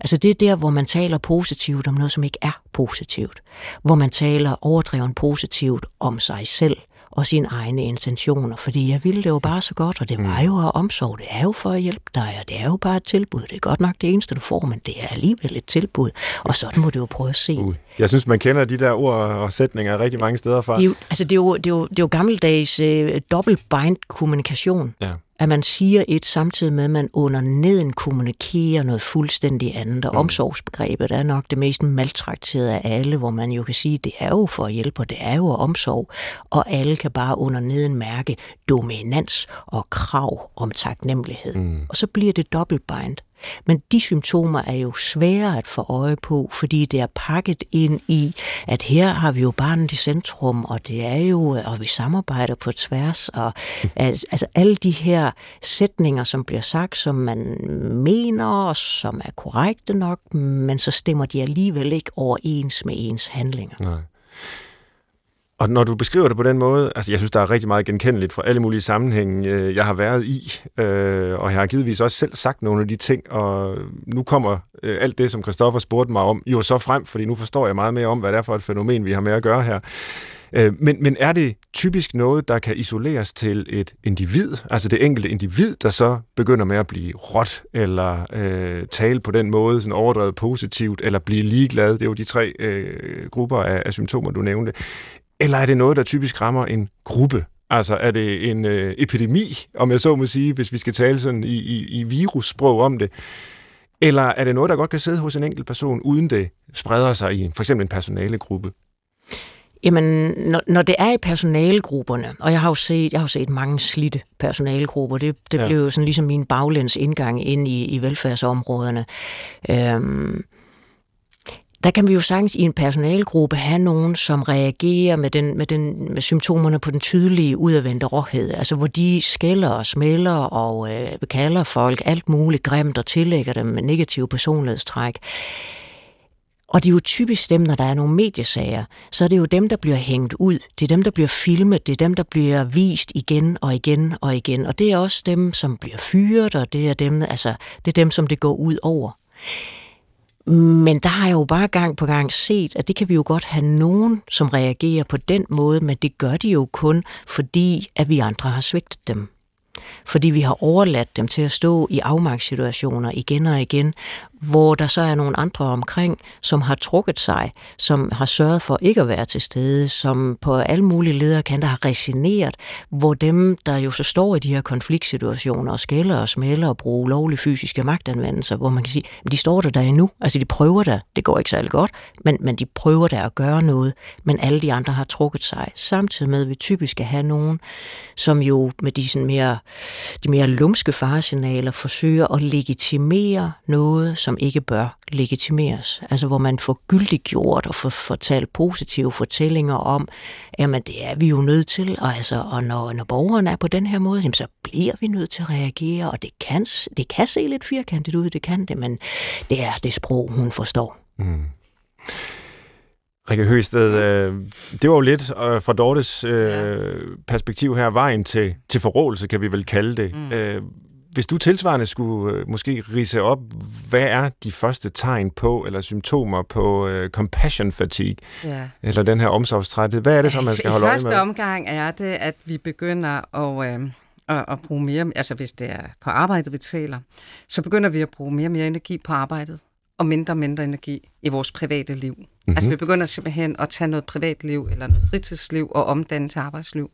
[SPEAKER 4] Altså det er der, hvor man taler positivt om noget, som ikke er positivt. Hvor man taler overdreven positivt om sig selv – og sine egne intentioner, fordi jeg ville det jo bare så godt, og det var mm. jo at omsorg, det er jo for at hjælpe dig, og det er jo bare et tilbud. Det er godt nok det eneste, du får, men det er alligevel et tilbud, og sådan må du jo prøve at se. Uh,
[SPEAKER 2] jeg synes, man kender de der ord og sætninger rigtig mange steder fra.
[SPEAKER 4] Det er jo, altså det er jo, det er jo, det er jo gammeldags øh, dobbelt-bind kommunikation. Ja at man siger et samtidig med, at man under neden kommunikerer noget fuldstændig andet. Og mm. omsorgsbegrebet er nok det mest maltrakterede af alle, hvor man jo kan sige, at det er jo for at hjælpe, og det er jo omsorg. Og alle kan bare under neden mærke dominans og krav om taknemmelighed. Mm. Og så bliver det dobbeltbind. Men de symptomer er jo svære at få øje på, fordi det er pakket ind i, at her har vi jo barnet i centrum, og det er jo, og vi samarbejder på tværs, og altså alle de her sætninger, som bliver sagt, som man mener, og som er korrekte nok, men så stemmer de alligevel ikke overens med ens handlinger. Nej.
[SPEAKER 2] Og når du beskriver det på den måde, altså jeg synes, der er rigtig meget genkendeligt fra alle mulige sammenhænge, øh, jeg har været i, øh, og jeg har givetvis også selv sagt nogle af de ting, og nu kommer øh, alt det, som Christoffer spurgte mig om, jo så frem, fordi nu forstår jeg meget mere om, hvad det er for et fænomen, vi har med at gøre her. Øh, men, men er det typisk noget, der kan isoleres til et individ, altså det enkelte individ, der så begynder med at blive råt, eller øh, tale på den måde, sådan overdrevet positivt, eller blive ligeglad, det er jo de tre øh, grupper af, af symptomer, du nævnte. Eller er det noget, der typisk rammer en gruppe? Altså er det en øh, epidemi, om jeg så må sige, hvis vi skal tale sådan i, i, i virussprog om det? Eller er det noget, der godt kan sidde hos en enkelt person, uden det spreder sig i for eksempel en personalegruppe?
[SPEAKER 4] Jamen, når, når det er i personalegrupperne, og jeg har jo set, jeg har jo set mange slidte personalegrupper, det, det ja. blev jo sådan ligesom min baglæns indgang ind i, i velfærdsområderne. Øhm, der kan vi jo sagtens i en personalgruppe have nogen, som reagerer med, den, med, den, med symptomerne på den tydelige udadvendte råhed, altså hvor de skælder og smelter og øh, kalder folk alt muligt grimt og tillægger dem med negative personlighedstræk. Og det er jo typisk dem, når der er nogle mediesager, så er det jo dem, der bliver hængt ud. Det er dem, der bliver filmet. Det er dem, der bliver vist igen og igen og igen. Og det er også dem, som bliver fyret, og det er dem, altså, det er dem som det går ud over. Men der har jeg jo bare gang på gang set, at det kan vi jo godt have nogen, som reagerer på den måde, men det gør de jo kun, fordi at vi andre har svigtet dem. Fordi vi har overladt dem til at stå i afmagtssituationer igen og igen, hvor der så er nogle andre omkring, som har trukket sig, som har sørget for ikke at være til stede, som på alle mulige lederkanter har resigneret, hvor dem, der jo så står i de her konfliktsituationer og skælder og smælder og bruger lovlige fysiske magtanvendelser, hvor man kan sige, at de står der der endnu. Altså de prøver der, det går ikke særlig godt, men, men de prøver der at gøre noget, men alle de andre har trukket sig. Samtidig med, at vi typisk skal have nogen, som jo med de, sådan mere, de mere lumske faresignaler forsøger at legitimere noget, som ikke bør legitimeres. Altså hvor man får gyldiggjort og får fortalt positive fortællinger om, jamen det er vi jo nødt til, og, altså, og når, når borgeren er på den her måde, jamen, så bliver vi nødt til at reagere, og det kan, det kan se lidt firkantet ud, det kan det, men det er det sprog, hun forstår. Mm.
[SPEAKER 2] Rikke Høsted, øh, det var jo lidt øh, fra Dortes øh, perspektiv her, vejen til, til forrådelse, kan vi vel kalde det. Mm. Øh, hvis du tilsvarende skulle øh, måske rise op, hvad er de første tegn på, eller symptomer på øh, compassion fatigue, ja. eller den her omsorgstræthed, hvad er det så, man skal holde øje med?
[SPEAKER 1] I første omgang er det, at vi begynder at... Øh, at, at bruge mere, altså hvis det er på arbejdet, vi taler, så begynder vi at bruge mere og mere energi på arbejdet og mindre og mindre energi i vores private liv. Mm-hmm. Altså vi begynder simpelthen at tage noget privatliv eller noget fritidsliv og omdanne til arbejdsliv.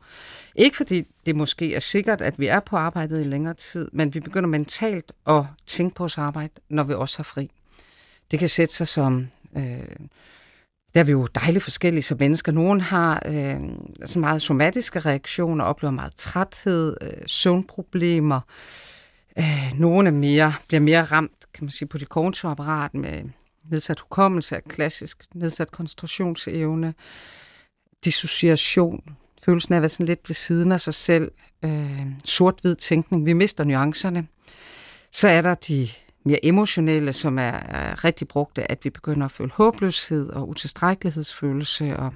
[SPEAKER 1] Ikke fordi det måske er sikkert, at vi er på arbejdet i længere tid, men vi begynder mentalt at tænke på vores arbejde, når vi også har fri. Det kan sætte sig som... Øh, der er vi jo dejligt forskellige som mennesker. Nogle har øh, så meget somatiske reaktioner, oplever meget træthed, øh, søvnproblemer. Øh, Øh, nogle er mere, bliver mere ramt kan man sige, på det kontoapparat med nedsat hukommelse, klassisk nedsat koncentrationsevne, dissociation, følelsen af at være sådan lidt ved siden af sig selv, øh, sort-hvid tænkning, vi mister nuancerne. Så er der de mere emotionelle, som er, er rigtig brugte, at vi begynder at føle håbløshed og utilstrækkelighedsfølelse, og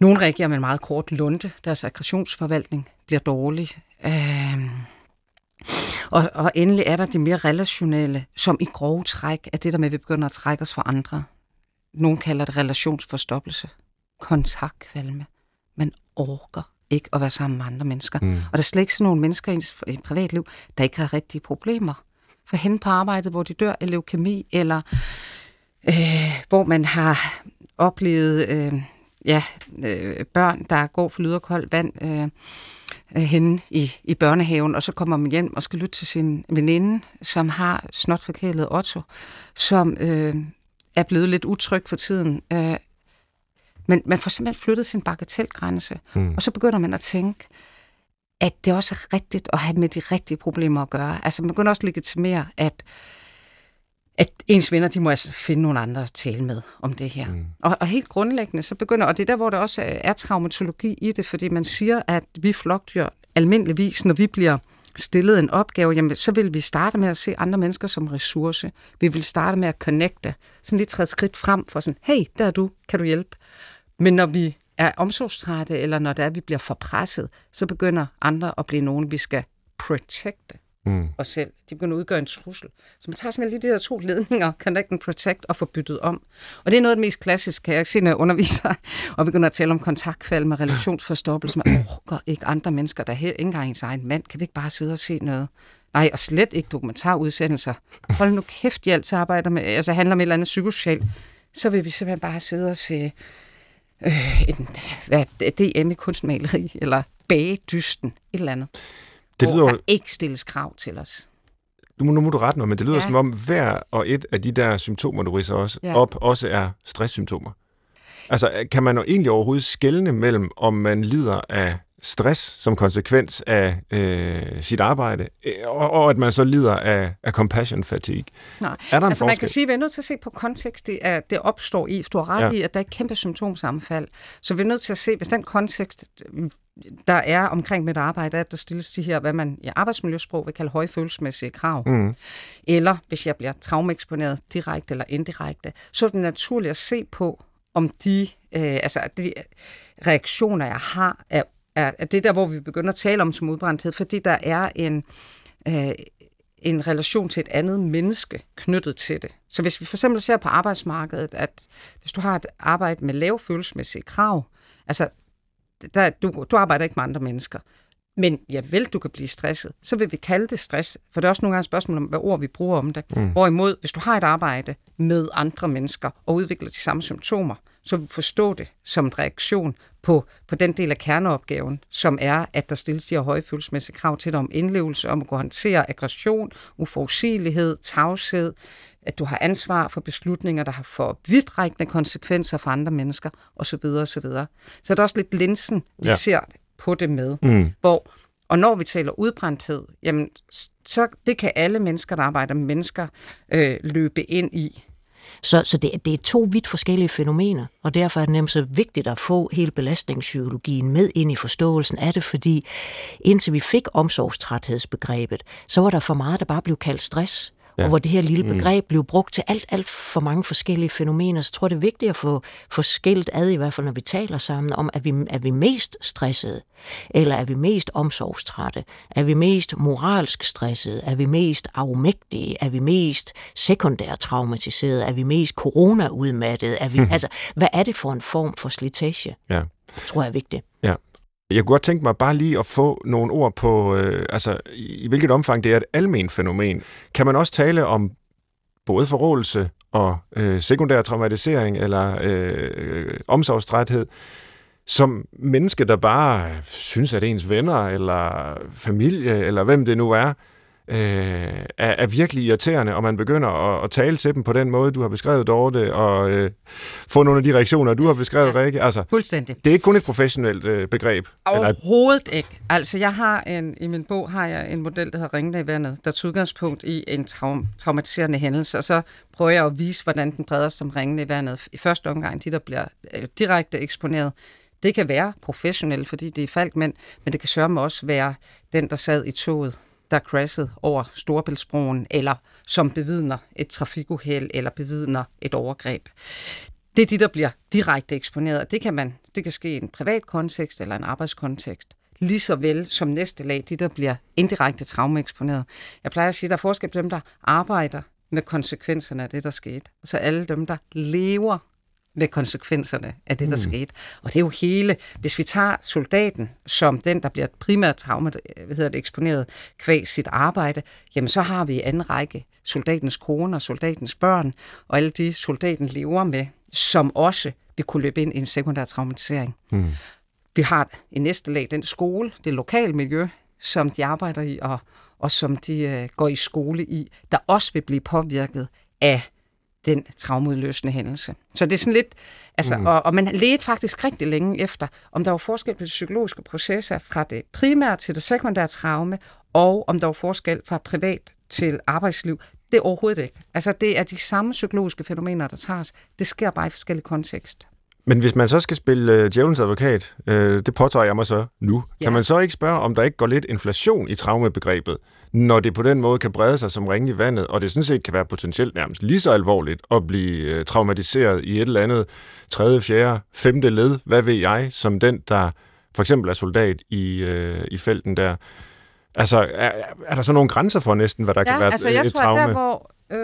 [SPEAKER 1] nogle reagerer med en meget kort lunte. deres aggressionsforvaltning bliver dårlig. Øh, og, og endelig er der det mere relationelle, som i grove træk er det der med, at vi begynder at trække os fra andre. Nogle kalder det relationsforstoppelse, kontaktkvalme. Man orker ikke at være sammen med andre mennesker. Mm. Og der er slet ikke sådan nogle mennesker i et privatliv, der ikke har rigtige problemer. For hen på arbejdet, hvor de dør af leukemi, eller øh, hvor man har oplevet øh, ja, øh, børn, der går for lyd og koldt vand, øh, henne i, i børnehaven, og så kommer man hjem og skal lytte til sin veninde, som har snotforkælet Otto, som øh, er blevet lidt utryg for tiden. Øh, men man får simpelthen flyttet sin bagatelgrænse, mm. og så begynder man at tænke, at det også er rigtigt at have med de rigtige problemer at gøre. Altså man begynder også at legitimere, at at ens venner, de må altså finde nogle andre at tale med om det her. Mm. Og, og helt grundlæggende, så begynder, og det er der, hvor der også er traumatologi i det, fordi man siger, at vi flokdyr almindeligvis, når vi bliver stillet en opgave, jamen, så vil vi starte med at se andre mennesker som ressource. Vi vil starte med at connecte, sådan lige træde skridt frem for sådan, hey, der er du, kan du hjælpe? Men når vi er omsorgstrætte, eller når det er, at vi bliver forpresset, så begynder andre at blive nogen, vi skal protecte mm. os selv. De begynder at udgøre en trussel. Så man tager simpelthen lige de der to ledninger, connect and protect, og får byttet om. Og det er noget af det mest klassiske, kan jeg se, når jeg underviser, og begynder at tale om kontaktfald med relationsforstoppelse. Man orker ikke andre mennesker, der her, ikke engang ens egen mand. Kan vi ikke bare sidde og se noget? Nej, og slet ikke dokumentarudsendelser. Hold nu kæft, de altid arbejder med, altså handler om et eller andet psykosocialt. Så vil vi simpelthen bare sidde og se øh, en, hvad, DM i kunstmaleri, eller bagedysten, et eller andet det lyder, hvor der ikke stilles krav til os.
[SPEAKER 2] Du må, nu må du rette mig, men det lyder ja. som om hver og et af de der symptomer, du riser også ja. op, også er stresssymptomer. Altså, kan man jo egentlig overhovedet skelne mellem, om man lider af stress som konsekvens af øh, sit arbejde, øh, og, og at man så lider af, af compassion fatigue.
[SPEAKER 1] Nej, er der altså man kan sige, at vi er nødt til at se på kontekst, det, at det opstår i, du har ret ja. i, at der er et kæmpe symptomsammenfald. Så vi er nødt til at se, hvis den kontekst, der er omkring mit arbejde, at der stilles de her, hvad man i arbejdsmiljøsprog vil kalde højfølelsesmæssige krav. Mm. Eller hvis jeg bliver traumeksponeret direkte eller indirekte, så er det naturligt at se på, om de, øh, altså de reaktioner, jeg har, er, er, er det der, hvor vi begynder at tale om som udbrændthed, fordi der er en, øh, en relation til et andet menneske knyttet til det. Så hvis vi for eksempel ser på arbejdsmarkedet, at hvis du har et arbejde med lave følelsesmæssige krav, altså der, du, du arbejder ikke med andre mennesker. Men ja vel, du kan blive stresset. Så vil vi kalde det stress, for det er også nogle gange et spørgsmål om, hvad ord vi bruger om det. Mm. Hvorimod, hvis du har et arbejde med andre mennesker og udvikler de samme symptomer, så vil vi forstå det som en reaktion på, på den del af kerneopgaven, som er, at der stilles de her høje følelsesmæssige krav til dig om indlevelse, om at kunne håndtere aggression, uforudsigelighed, tavshed, at du har ansvar for beslutninger, der har for vidtrækkende konsekvenser for andre mennesker, osv. osv. Så er der også lidt linsen, vi ja. ser på det med, mm. hvor og når vi taler udbrændthed, jamen, så det kan alle mennesker, der arbejder med mennesker, øh, løbe ind i.
[SPEAKER 4] Så, så det, det er to vidt forskellige fænomener, og derfor er det nemlig så vigtigt at få hele belastningspsykologien med ind i forståelsen af det, fordi indtil vi fik omsorgstræthedsbegrebet, så var der for meget, der bare blev kaldt stress ja. og hvor det her lille mm. begreb mm. blev brugt til alt, alt for mange forskellige fænomener. Så tror jeg, det er vigtigt at få, få skilt ad, i hvert fald når vi taler sammen, om, at vi er vi mest stressede, eller er vi mest omsorgstrætte, er vi mest moralsk stressede, er vi mest afmægtige, er vi mest sekundær traumatiseret, er vi mest corona-udmattet, er vi, altså, hvad er det for en form for slitage? Ja. tror jeg er vigtigt.
[SPEAKER 2] Ja. Jeg kunne godt tænke mig bare lige at få nogle ord på, øh, altså i hvilket omfang det er et almen fænomen. Kan man også tale om både forrådelse og øh, sekundær traumatisering eller øh, omsorgstræthed som menneske, der bare synes, at ens venner eller familie eller hvem det nu er, øh, er, er virkelig irriterende, og man begynder at, at tale til dem på den måde, du har beskrevet, Dorte, og øh, få nogle af de reaktioner, du har beskrevet, ja, Rikke. Altså,
[SPEAKER 1] fuldstændig.
[SPEAKER 2] Det er ikke kun et professionelt øh, begreb.
[SPEAKER 1] Overhovedet eller... ikke. Altså, jeg har en, i min bog har jeg en model, der hedder Ringende i vandet, der tager udgangspunkt i en traum, traumatiserende hændelse, og så prøver jeg at vise, hvordan den breder som ringende i vandet. I første omgang, de der bliver øh, direkte eksponeret, det kan være professionelt, fordi det er falkmænd, men det kan sørge også være den, der sad i toget der crashede over Storebæltsbroen, eller som bevidner et trafikuheld, eller bevidner et overgreb. Det er de, der bliver direkte eksponeret. Det kan, man, det kan ske i en privat kontekst eller en arbejdskontekst. Lige så vel som næste lag, de der bliver indirekte traumeeksponeret. Jeg plejer at sige, at der er forskel på dem, der arbejder med konsekvenserne af det, der skete. Og så alle dem, der lever med konsekvenserne af det, der mm. skete. Og det er jo hele, hvis vi tager soldaten som den, der bliver primært trauma, hvad hedder det, eksponeret kvæg sit arbejde, jamen så har vi i anden række soldatens kone og soldatens børn, og alle de soldaten lever med, som også vil kunne løbe ind i en sekundær traumatisering. Mm. Vi har i næste lag den skole, det lokale miljø, som de arbejder i, og, og som de øh, går i skole i, der også vil blive påvirket af den traumudløsende hændelse. Så det er sådan lidt, altså, mm. og, og man ledte faktisk rigtig længe efter, om der var forskel på de psykologiske processer fra det primære til det sekundære traume, og om der var forskel fra privat til arbejdsliv. Det er overhovedet ikke. Altså, det er de samme psykologiske fænomener, der tages. Det sker bare i forskellige kontekst.
[SPEAKER 2] Men hvis man så skal spille uh, djævelens advokat, uh, det påtager jeg mig så nu, ja. kan man så ikke spørge, om der ikke går lidt inflation i traumebegrebet, når det på den måde kan brede sig som ring i vandet, og det sådan set kan være potentielt nærmest lige så alvorligt at blive uh, traumatiseret i et eller andet tredje, fjerde, femte led, hvad ved jeg, som den, der for eksempel er soldat i, uh, i felten der. Altså, er, er der så nogle grænser for næsten, hvad der
[SPEAKER 1] ja,
[SPEAKER 2] kan være
[SPEAKER 1] altså,
[SPEAKER 2] et,
[SPEAKER 1] jeg
[SPEAKER 2] et
[SPEAKER 1] tror,
[SPEAKER 2] traume?
[SPEAKER 1] Der, hvor Øh,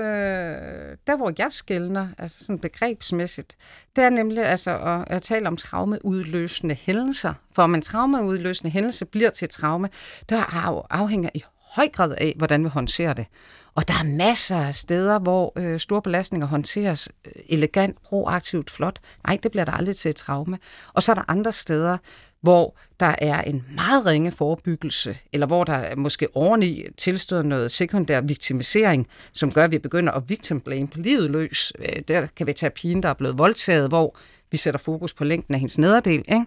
[SPEAKER 1] der, hvor jeg skældner, altså sådan begrebsmæssigt, det er nemlig altså at, at tale om traumeudløsende hændelser. For om en traumeudløsende hændelse bliver til traume, der afhænger i høj grad af, hvordan vi håndterer det. Og der er masser af steder, hvor øh, store belastninger håndteres øh, elegant, proaktivt, flot. Nej, det bliver der aldrig til et traume. Og så er der andre steder, hvor der er en meget ringe forebyggelse, eller hvor der måske oveni tilstøder noget sekundær viktimisering, som gør, at vi begynder at victim blame på livet løs. Øh, der kan vi tage pigen, der er blevet voldtaget, hvor vi sætter fokus på længden af hendes nederdel. Ikke?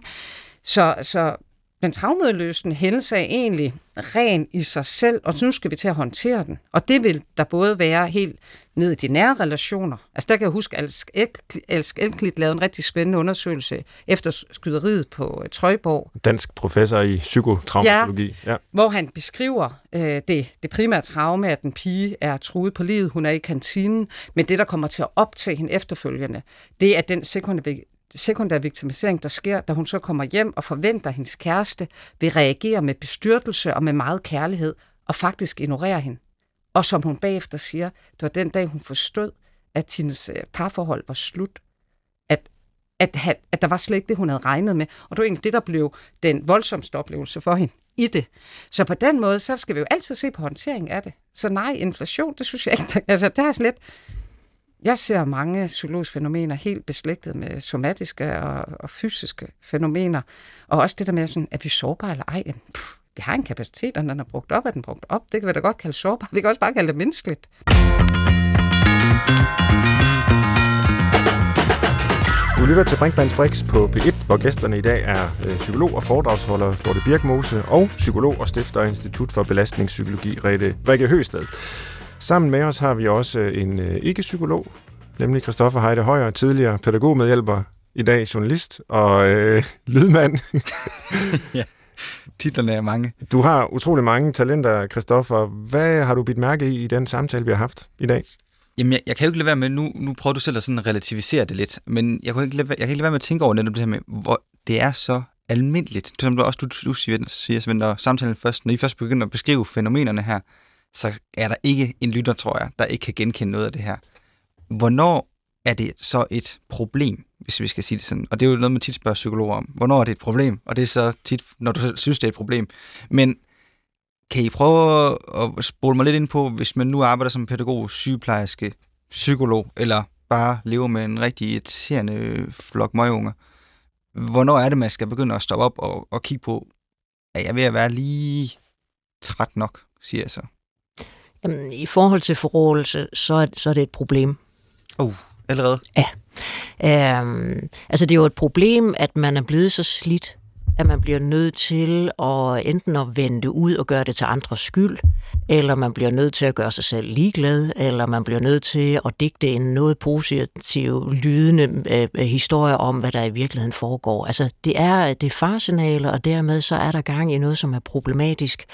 [SPEAKER 1] Så, så den traumeudløsende hændelse er egentlig ren i sig selv, og nu skal vi til at håndtere den. Og det vil der både være helt ned i de nære relationer. Altså der kan jeg huske, at Elsk Elklit lavede en rigtig spændende undersøgelse efter skyderiet på øh, Trøjborg.
[SPEAKER 2] Dansk professor i psykotraumatologi.
[SPEAKER 1] Ja, ja. Hvor han beskriver øh, det, det primære traume, at den pige er truet på livet, hun er i kantinen, men det, der kommer til at optage hende efterfølgende, det er den sekunde sekundær victimisering, der sker, da hun så kommer hjem og forventer, at hendes kæreste vil reagere med bestyrtelse og med meget kærlighed, og faktisk ignorere hende. Og som hun bagefter siger, det var den dag, hun forstod, at hendes øh, parforhold var slut. At, at, at der var slet ikke det, hun havde regnet med. Og det var egentlig det, der blev den voldsomste oplevelse for hende i det. Så på den måde, så skal vi jo altid se på håndtering af det. Så nej, inflation, det synes jeg ikke. Altså, det er slet... Jeg ser mange psykologiske fænomener helt beslægtet med somatiske og, og fysiske fænomener. Og også det der med, sådan, at vi er sårbare eller ej. Puh, vi har en kapacitet, og den er brugt op, er den brugt op. Det kan vi da godt kalde sårbar. Vi kan også bare kalde det menneskeligt.
[SPEAKER 2] Du lytter til Brinkmanns Brix på P1, hvor gæsterne i dag er øh, psykolog og foredragsholder Dorte Birkmose og psykolog og stifter af Institut for Belastningspsykologi, Rette Rikke Høsted. Sammen med os har vi også en øh, ikke-psykolog, nemlig Christoffer Heide Højer, tidligere pædagogmedhjælper, i dag journalist og øh, lydmand.
[SPEAKER 3] ja, titlerne er mange.
[SPEAKER 2] Du har utrolig mange talenter, Christoffer. Hvad har du bidt mærke i i den samtale, vi har haft i dag?
[SPEAKER 3] Jamen, jeg, jeg kan jo ikke lade være med, nu, nu prøver du selv at sådan relativisere det lidt, men jeg kan ikke lade, jeg kan ikke lade være med at tænke over det, det her med, hvor det er så almindeligt. Som du også du, du siger, siger Svend, samtalen først, når I først begynder at beskrive fænomenerne her, så er der ikke en lytter, tror jeg, der ikke kan genkende noget af det her. Hvornår er det så et problem, hvis vi skal sige det sådan? Og det er jo noget, man tit spørger psykologer om. Hvornår er det et problem? Og det er så tit, når du synes, det er et problem. Men kan I prøve at spole mig lidt ind på, hvis man nu arbejder som pædagog, sygeplejerske, psykolog, eller bare lever med en rigtig irriterende flok møgunger. hvornår er det, man skal begynde at stoppe op og, og kigge på, at jeg ved at være lige træt nok, siger jeg så?
[SPEAKER 4] Jamen, i forhold til forrådelse, så, er, så er det et problem.
[SPEAKER 3] Uh, allerede?
[SPEAKER 4] Ja. Øhm, altså, det er jo et problem, at man er blevet så slidt, at man bliver nødt til at enten at vende ud og gøre det til andres skyld, eller man bliver nødt til at gøre sig selv ligeglad, eller man bliver nødt til at digte en noget positiv, lydende øh, historie om, hvad der i virkeligheden foregår. Altså, det er, det er farsignaler, og dermed så er der gang i noget, som er problematisk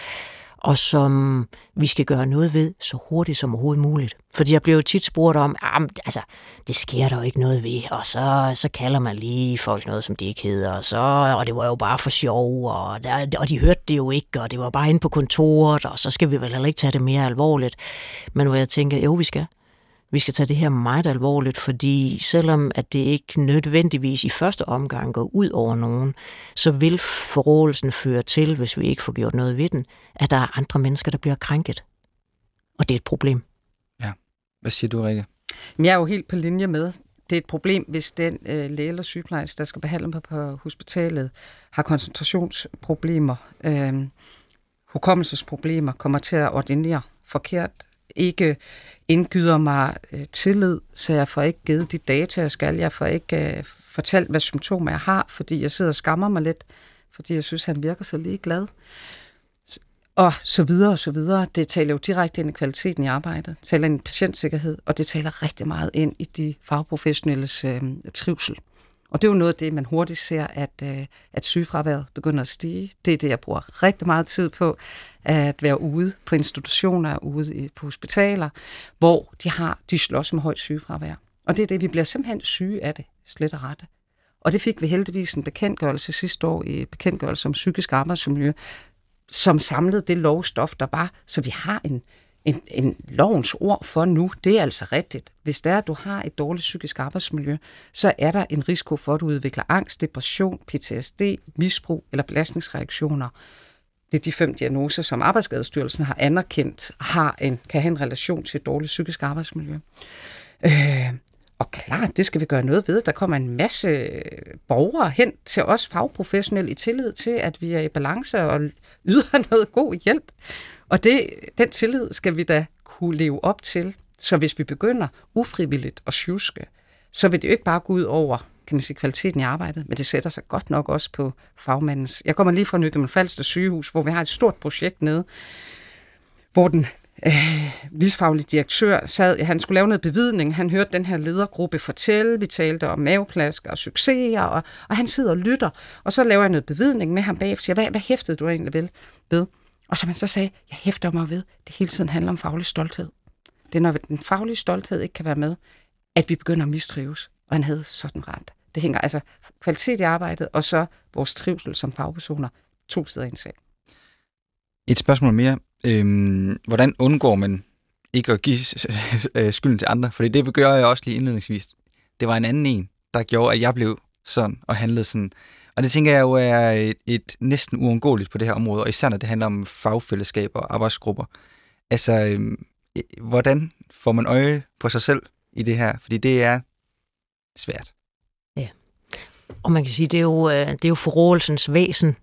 [SPEAKER 4] og som vi skal gøre noget ved så hurtigt som overhovedet muligt. Fordi jeg bliver jo tit spurgt om, ah, altså, det sker der jo ikke noget ved, og så, så kalder man lige folk noget, som de ikke hedder, og, så, og det var jo bare for sjov, og, der, og de hørte det jo ikke, og det var bare inde på kontoret, og så skal vi vel heller ikke tage det mere alvorligt. Men hvor jeg tænker, jo, vi skal vi skal tage det her meget alvorligt, fordi selvom at det ikke nødvendigvis i første omgang går ud over nogen, så vil forrådelsen føre til, hvis vi ikke får gjort noget ved den, at der er andre mennesker, der bliver krænket. Og det er et problem.
[SPEAKER 3] Ja. Hvad siger du, Rikke?
[SPEAKER 1] Jeg er jo helt på linje med. Det er et problem, hvis den øh, læge eller sygeplejerske, der skal behandle mig på hospitalet, har koncentrationsproblemer, øh, hukommelsesproblemer, kommer til at ordinere forkert, ikke indgyder mig øh, tillid, så jeg får ikke givet de data, jeg skal. Jeg får ikke øh, fortalt, hvad symptomer jeg har, fordi jeg sidder og skammer mig lidt, fordi jeg synes, han virker så ligeglad. Og så videre og så videre. Det taler jo direkte ind i kvaliteten i arbejdet. Det taler ind i patientsikkerhed, og det taler rigtig meget ind i de fagprofessionelles øh, trivsel. Og det er jo noget af det, man hurtigt ser, at, øh, at sygefraværet begynder at stige. Det er det, jeg bruger rigtig meget tid på, at være ude på institutioner, ude på hospitaler, hvor de har de slås med højt sygefravær. Og det er det, vi bliver simpelthen syge af det, slet og rette. Og det fik vi heldigvis en bekendtgørelse sidste år i bekendtgørelse om psykisk arbejdsmiljø, som samlede det lovstof, der var, så vi har en, en, en lovens ord for nu. Det er altså rigtigt. Hvis det er, at du har et dårligt psykisk arbejdsmiljø, så er der en risiko for, at du udvikler angst, depression, PTSD, misbrug eller belastningsreaktioner. Det er de fem diagnoser, som Arbejdsskadestyrelsen har anerkendt, har en, kan have en relation til et dårligt psykisk arbejdsmiljø. Øh, og klart, det skal vi gøre noget ved. Der kommer en masse borgere hen til os fagprofessionelle i tillid til, at vi er i balance og yder noget god hjælp. Og det, den tillid skal vi da kunne leve op til. Så hvis vi begynder ufrivilligt at sjuske, så vil det jo ikke bare gå ud over kan man sige, kvaliteten i arbejdet, men det sætter sig godt nok også på fagmandens. Jeg kommer lige fra Nykøbing Falster sygehus, hvor vi har et stort projekt nede, hvor den øh, visfaglige direktør sad, han skulle lave noget bevidning, han hørte den her ledergruppe fortælle, vi talte om maveplasker og succeser, og, og han sidder og lytter, og så laver jeg noget bevidning med ham bagefter, siger, hvad, hvad hæftede du egentlig ved? ved? Og som han så sagde, jeg hæfter mig ved, det hele tiden handler om faglig stolthed. Det er, når den faglige stolthed ikke kan være med, at vi begynder at mistrives. Og han havde sådan ret. Det hænger altså kvalitet i arbejdet, og så vores trivsel som fagpersoner, to steder i en sag.
[SPEAKER 3] Et spørgsmål mere. Øhm, hvordan undgår man ikke at give øh, skylden til andre? Fordi det gør jeg også lige indledningsvis. Det var en anden en, der gjorde, at jeg blev sådan, og handlede sådan. Og det tænker jeg jo er et, et næsten uundgåeligt på det her område, og især når det handler om fagfællesskaber og arbejdsgrupper. Altså, øhm, hvordan får man øje på sig selv i det her? Fordi det er svært.
[SPEAKER 4] Og man kan sige, det er jo, øh, det er jo forrådelsens væsen.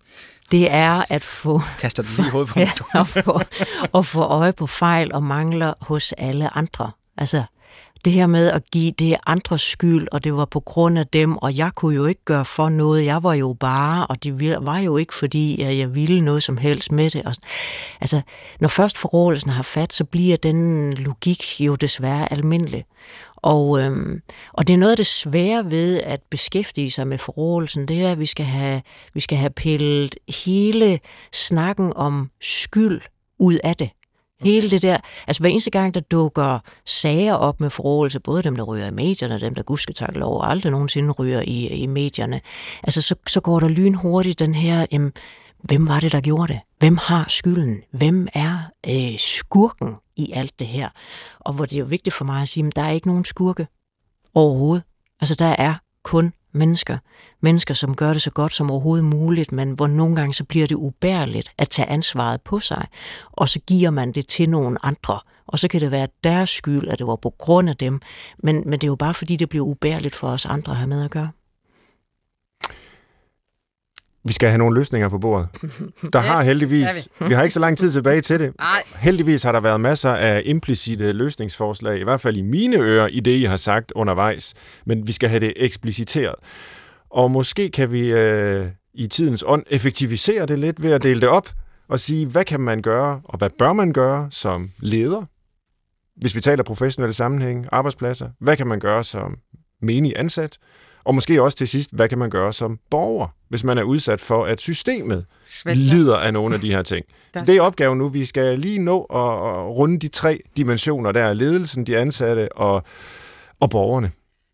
[SPEAKER 4] Det er at få...
[SPEAKER 3] Kaster det lige hovedet på
[SPEAKER 4] ja, at, få, at få øje på fejl og mangler hos alle andre. Altså, det her med at give det andres skyld, og det var på grund af dem, og jeg kunne jo ikke gøre for noget. Jeg var jo bare, og det var jo ikke fordi, at jeg ville noget som helst med det. Og, altså, når først forrådelsen har fat, så bliver den logik jo desværre almindelig. Og, øhm, og det er noget af det svære ved at beskæftige sig med forrådelsen, det er, at vi skal have, vi skal have pillet hele snakken om skyld ud af det. Mm. Hele det der, altså hver eneste gang, der dukker sager op med forrådelse, både dem, der ryger i medierne, og dem, der gudsketakke lov aldrig nogensinde ryger i, i medierne, altså så, så går der lynhurtigt den her, jamen, hvem var det, der gjorde det? Hvem har skylden? Hvem er øh, skurken i alt det her? Og hvor det er jo vigtigt for mig at sige, at der er ikke nogen skurke overhovedet. Altså der er kun mennesker. Mennesker, som gør det så godt som overhovedet muligt, men hvor nogle gange så bliver det ubærligt at tage ansvaret på sig, og så giver man det til nogle andre. Og så kan det være deres skyld, at det var på grund af dem, men, men det er jo bare fordi, det bliver ubærligt for os andre at have med at gøre.
[SPEAKER 2] Vi skal have nogle løsninger på bordet. Der har heldigvis, vi. har ikke så lang tid tilbage til det.
[SPEAKER 1] Nej.
[SPEAKER 2] Heldigvis har der været masser af implicite løsningsforslag, i hvert fald i mine ører, i det, I har sagt undervejs. Men vi skal have det ekspliciteret. Og måske kan vi øh, i tidens ånd effektivisere det lidt ved at dele det op og sige, hvad kan man gøre, og hvad bør man gøre som leder? Hvis vi taler professionelle sammenhæng, arbejdspladser, hvad kan man gøre som menig ansat? Og måske også til sidst, hvad kan man gøre som borger, hvis man er udsat for, at systemet Svælter. lider af nogle af de her ting. Så det er opgaven nu. Vi skal lige nå at, runde de tre dimensioner der. Ledelsen, de ansatte og, og borgerne.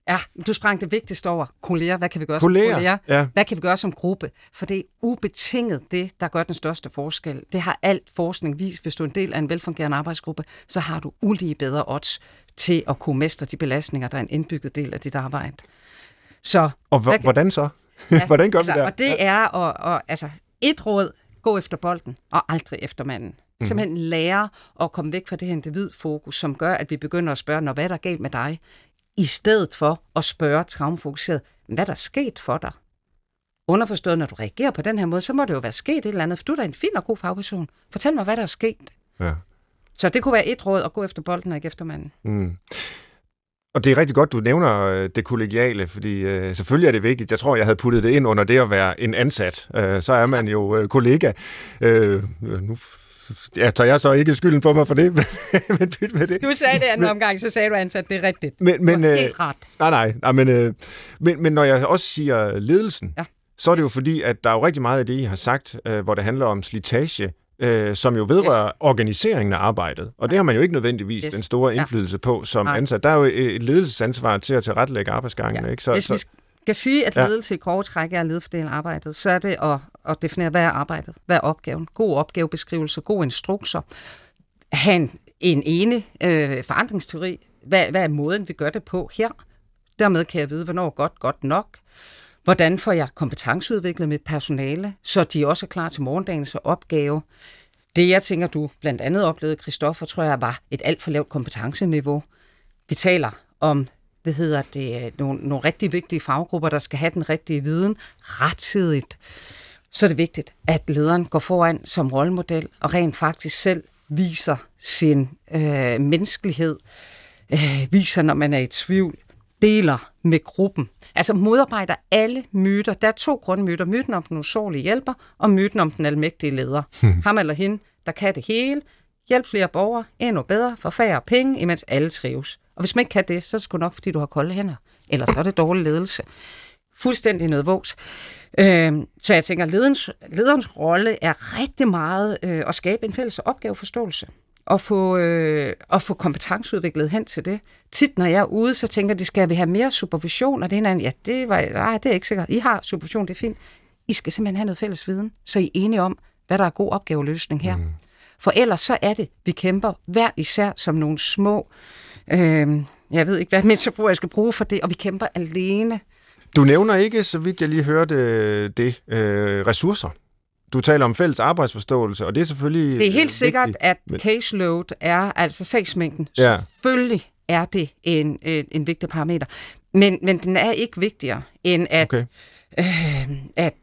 [SPEAKER 1] Ja, du sprang det vigtigste over. Kolleger, hvad kan vi gøre
[SPEAKER 2] kolleger,
[SPEAKER 1] som kolleger?
[SPEAKER 2] Ja.
[SPEAKER 1] Hvad kan vi gøre som gruppe? For det er ubetinget det, der gør den største forskel. Det har alt forskning vist. Hvis du er en del af en velfungerende arbejdsgruppe, så har du ulige bedre odds til at kunne mestre de belastninger, der er en indbygget del af dit arbejde. Så,
[SPEAKER 2] og h- hvordan så? Ja, hvordan gør
[SPEAKER 1] altså,
[SPEAKER 2] vi det?
[SPEAKER 1] Og det er at, at, altså, et råd, gå efter bolden, og aldrig efter manden. Mm. Simpelthen lære at komme væk fra det her individfokus, som gør, at vi begynder at spørge, når hvad er der galt med dig, i stedet for at spørge traumafokuseret, hvad der er sket for dig. Underforstået, når du reagerer på den her måde, så må det jo være sket et eller andet, for du er da en fin og god fagperson. Fortæl mig, hvad der er sket.
[SPEAKER 2] Ja.
[SPEAKER 1] Så det kunne være et råd at gå efter bolden og ikke efter manden.
[SPEAKER 2] Mm. Og det er rigtig godt, du nævner øh, det kollegiale, fordi øh, selvfølgelig er det vigtigt. Jeg tror, jeg havde puttet det ind under det at være en ansat. Øh, så er man jo øh, kollega. Øh, nu ja, tager jeg så ikke skylden på mig for det, men pyt med det.
[SPEAKER 1] Du sagde det anden men, omgang, så sagde du ansat, det er rigtigt.
[SPEAKER 2] Men, men,
[SPEAKER 1] øh, helt ret.
[SPEAKER 2] Nej, nej, nej men, øh, men, men når jeg også siger ledelsen, ja. så er det jo fordi, at der er jo rigtig meget af det, I har sagt, øh, hvor det handler om slitage, øh, som jo vedrører yes. organiseringen af arbejdet. Og det har man jo ikke nødvendigvis yes. den store indflydelse ja. på som Nej. ansat. Der er jo et ledelsesansvar til at tilrettelægge arbejdsgangen. Ja. Ikke?
[SPEAKER 1] Så, Hvis vi skal sige, at ledelse ja. i grove træk er at ledefordele arbejdet, så er det at, at definere, hvad er arbejdet? Hvad er opgaven? God opgavebeskrivelse, god instrukser. have en, en ene øh, forandringsteori. Hvad, hvad er måden, vi gør det på her? Dermed kan jeg vide, hvornår godt, godt nok. Hvordan får jeg kompetenceudviklet mit personale, så de også er klar til morgendagens opgave? Det, jeg tænker, du blandt andet oplevede, Christoffer, tror jeg var et alt for lavt kompetenceniveau. Vi taler om hvad hedder det, nogle, nogle rigtig vigtige faggrupper, der skal have den rigtige viden rettidigt. Så er det vigtigt, at lederen går foran som rollemodel og rent faktisk selv viser sin øh, menneskelighed, øh, viser, når man er i tvivl, deler med gruppen. Altså modarbejder alle myter. Der er to grundmyter. Myten om den usårlige hjælper, og myten om den almægtige leder. Hmm. Ham eller hende, der kan det hele. Hjælp flere borgere, endnu bedre, for færre penge, imens alle trives. Og hvis man ikke kan det, så er det sgu nok, fordi du har kolde hænder. Eller så er det dårlig ledelse. Fuldstændig noget vås. Øh, så jeg tænker, ledens, lederens rolle er rigtig meget øh, at skabe en fælles opgaveforståelse og få, øh, og få kompetenceudviklet hen til det. Tit, når jeg er ude, så tænker de, skal vi have mere supervision? Og det er en ja, det, var, nej, det er ikke sikkert. I har supervision, det er fint. I skal simpelthen have noget fælles viden, så I er enige om, hvad der er god opgaveløsning her. Mm. For ellers så er det, vi kæmper hver især som nogle små, øh, jeg ved ikke, hvad metafor jeg skal bruge for det, og vi kæmper alene
[SPEAKER 2] Du nævner ikke, så vidt jeg lige hørte det, øh, ressourcer. Du taler om fælles arbejdsforståelse, og det er selvfølgelig
[SPEAKER 1] Det er helt sikkert,
[SPEAKER 2] vigtigt,
[SPEAKER 1] at
[SPEAKER 2] men-
[SPEAKER 1] caseload er, altså sagsmængden,
[SPEAKER 2] Ja.
[SPEAKER 1] selvfølgelig er det en, en, en vigtig parameter. Men, men den er ikke vigtigere, end at,
[SPEAKER 2] Okay.
[SPEAKER 1] øh, at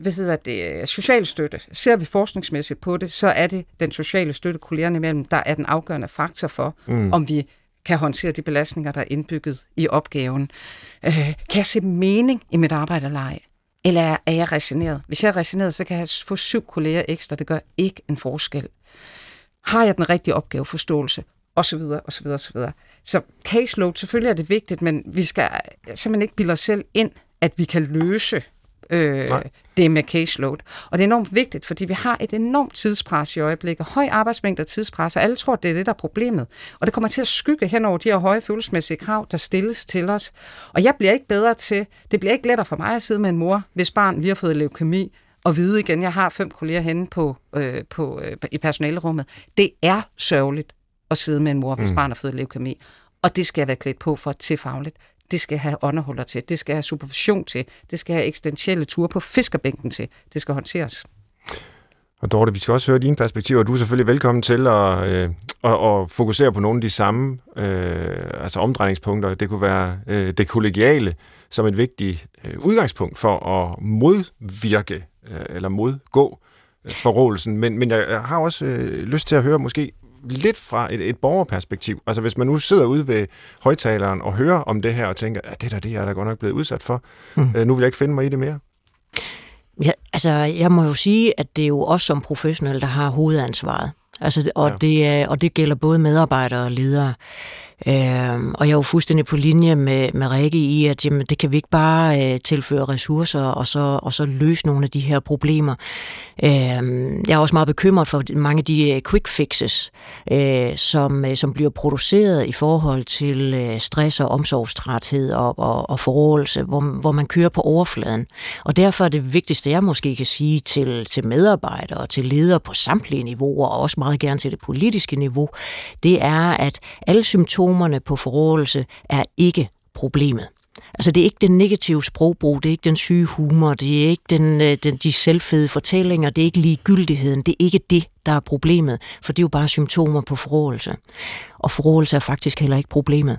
[SPEAKER 1] hvad hedder det, social støtte. Ser vi forskningsmæssigt på det, så er det den sociale støtte kollegerne imellem, der er den afgørende faktor for, mm. om vi kan håndtere de belastninger, der er indbygget i opgaven. Øh, kan jeg se mening i mit arbejde eller ej? Eller er- jeg resigneret? Hvis jeg er resigneret, så kan jeg få syv kolleger ekstra. Det gør ikke en forskel. Har jeg den rigtige opgaveforståelse? Og så videre, og så videre, og så videre. Så caseload, selvfølgelig er det vigtigt, men vi skal simpelthen ikke bilde os selv ind, at vi kan løse øh,
[SPEAKER 2] Nej.
[SPEAKER 1] det med caseload. Og det er enormt vigtigt, fordi vi har et enormt tidspres i øjeblikket. Høj arbejdsmængde og tidspres, og alle tror, det er det, der er problemet. Og det kommer til at skygge hen over de her høje følelsesmæssige krav, der stilles til os. Og jeg bliver ikke bedre til, det bliver ikke lettere for mig at sidde med en mor, hvis barn lige har fået leukemi, og vide igen, jeg har fem kolleger henne på, øh, på, øh, i personalerummet. Det er sørgeligt at sidde med en mor, hvis mm. barn har fået leukemi. Og det skal jeg være klædt på for til fagligt. Det skal have underholder til. Det skal have supervision til. Det skal have eksistentielle ture på fiskerbænken til. Det skal håndteres.
[SPEAKER 2] Og Dorte, vi skal også høre dine perspektiver. Du er selvfølgelig velkommen til at, øh, at, at fokusere på nogle af de samme øh, altså omdrejningspunkter. Det kunne være øh, det kollegiale som et vigtigt øh, udgangspunkt for at modvirke øh, eller modgå øh, forrådelsen. Men, men jeg har også øh, lyst til at høre måske lidt fra et, et borgerperspektiv. Altså hvis man nu sidder ude ved højtaleren og hører om det her og tænker, at det der det er jeg da godt nok blevet udsat for. Mm. Øh, nu vil jeg ikke finde mig i det mere.
[SPEAKER 4] Ja, altså, jeg må jo sige, at det er jo os som professionelle, der har hovedansvaret. Altså, og,
[SPEAKER 2] Ja.
[SPEAKER 4] det, er- og det gælder både medarbejdere og ledere. Øhm, og jeg er jo fuldstændig på linje med, med Rikke i, at jamen, det kan vi ikke bare øh, tilføre ressourcer og så, og så løse nogle af de her problemer. Øhm, jeg er også meget bekymret for mange af de øh, quick fixes, øh, som, øh, som bliver produceret i forhold til øh, stress og omsorgstræthed og, og, og forrådelse, hvor, hvor man kører på overfladen. Og derfor er det vigtigste, jeg måske kan sige til, til medarbejdere og til ledere på samtlige niveauer, og også meget gerne til det politiske niveau, det er, at alle symptomer symptomerne på forrådelse er ikke problemet. Altså det er ikke den negative sprogbrug, det er ikke den syge humor, det er ikke den, øh, den, de selvfede fortællinger, det er ikke ligegyldigheden, det er ikke det, der er problemet, for det er jo bare symptomer på forrådelse. Og forrådelse er faktisk heller ikke problemet.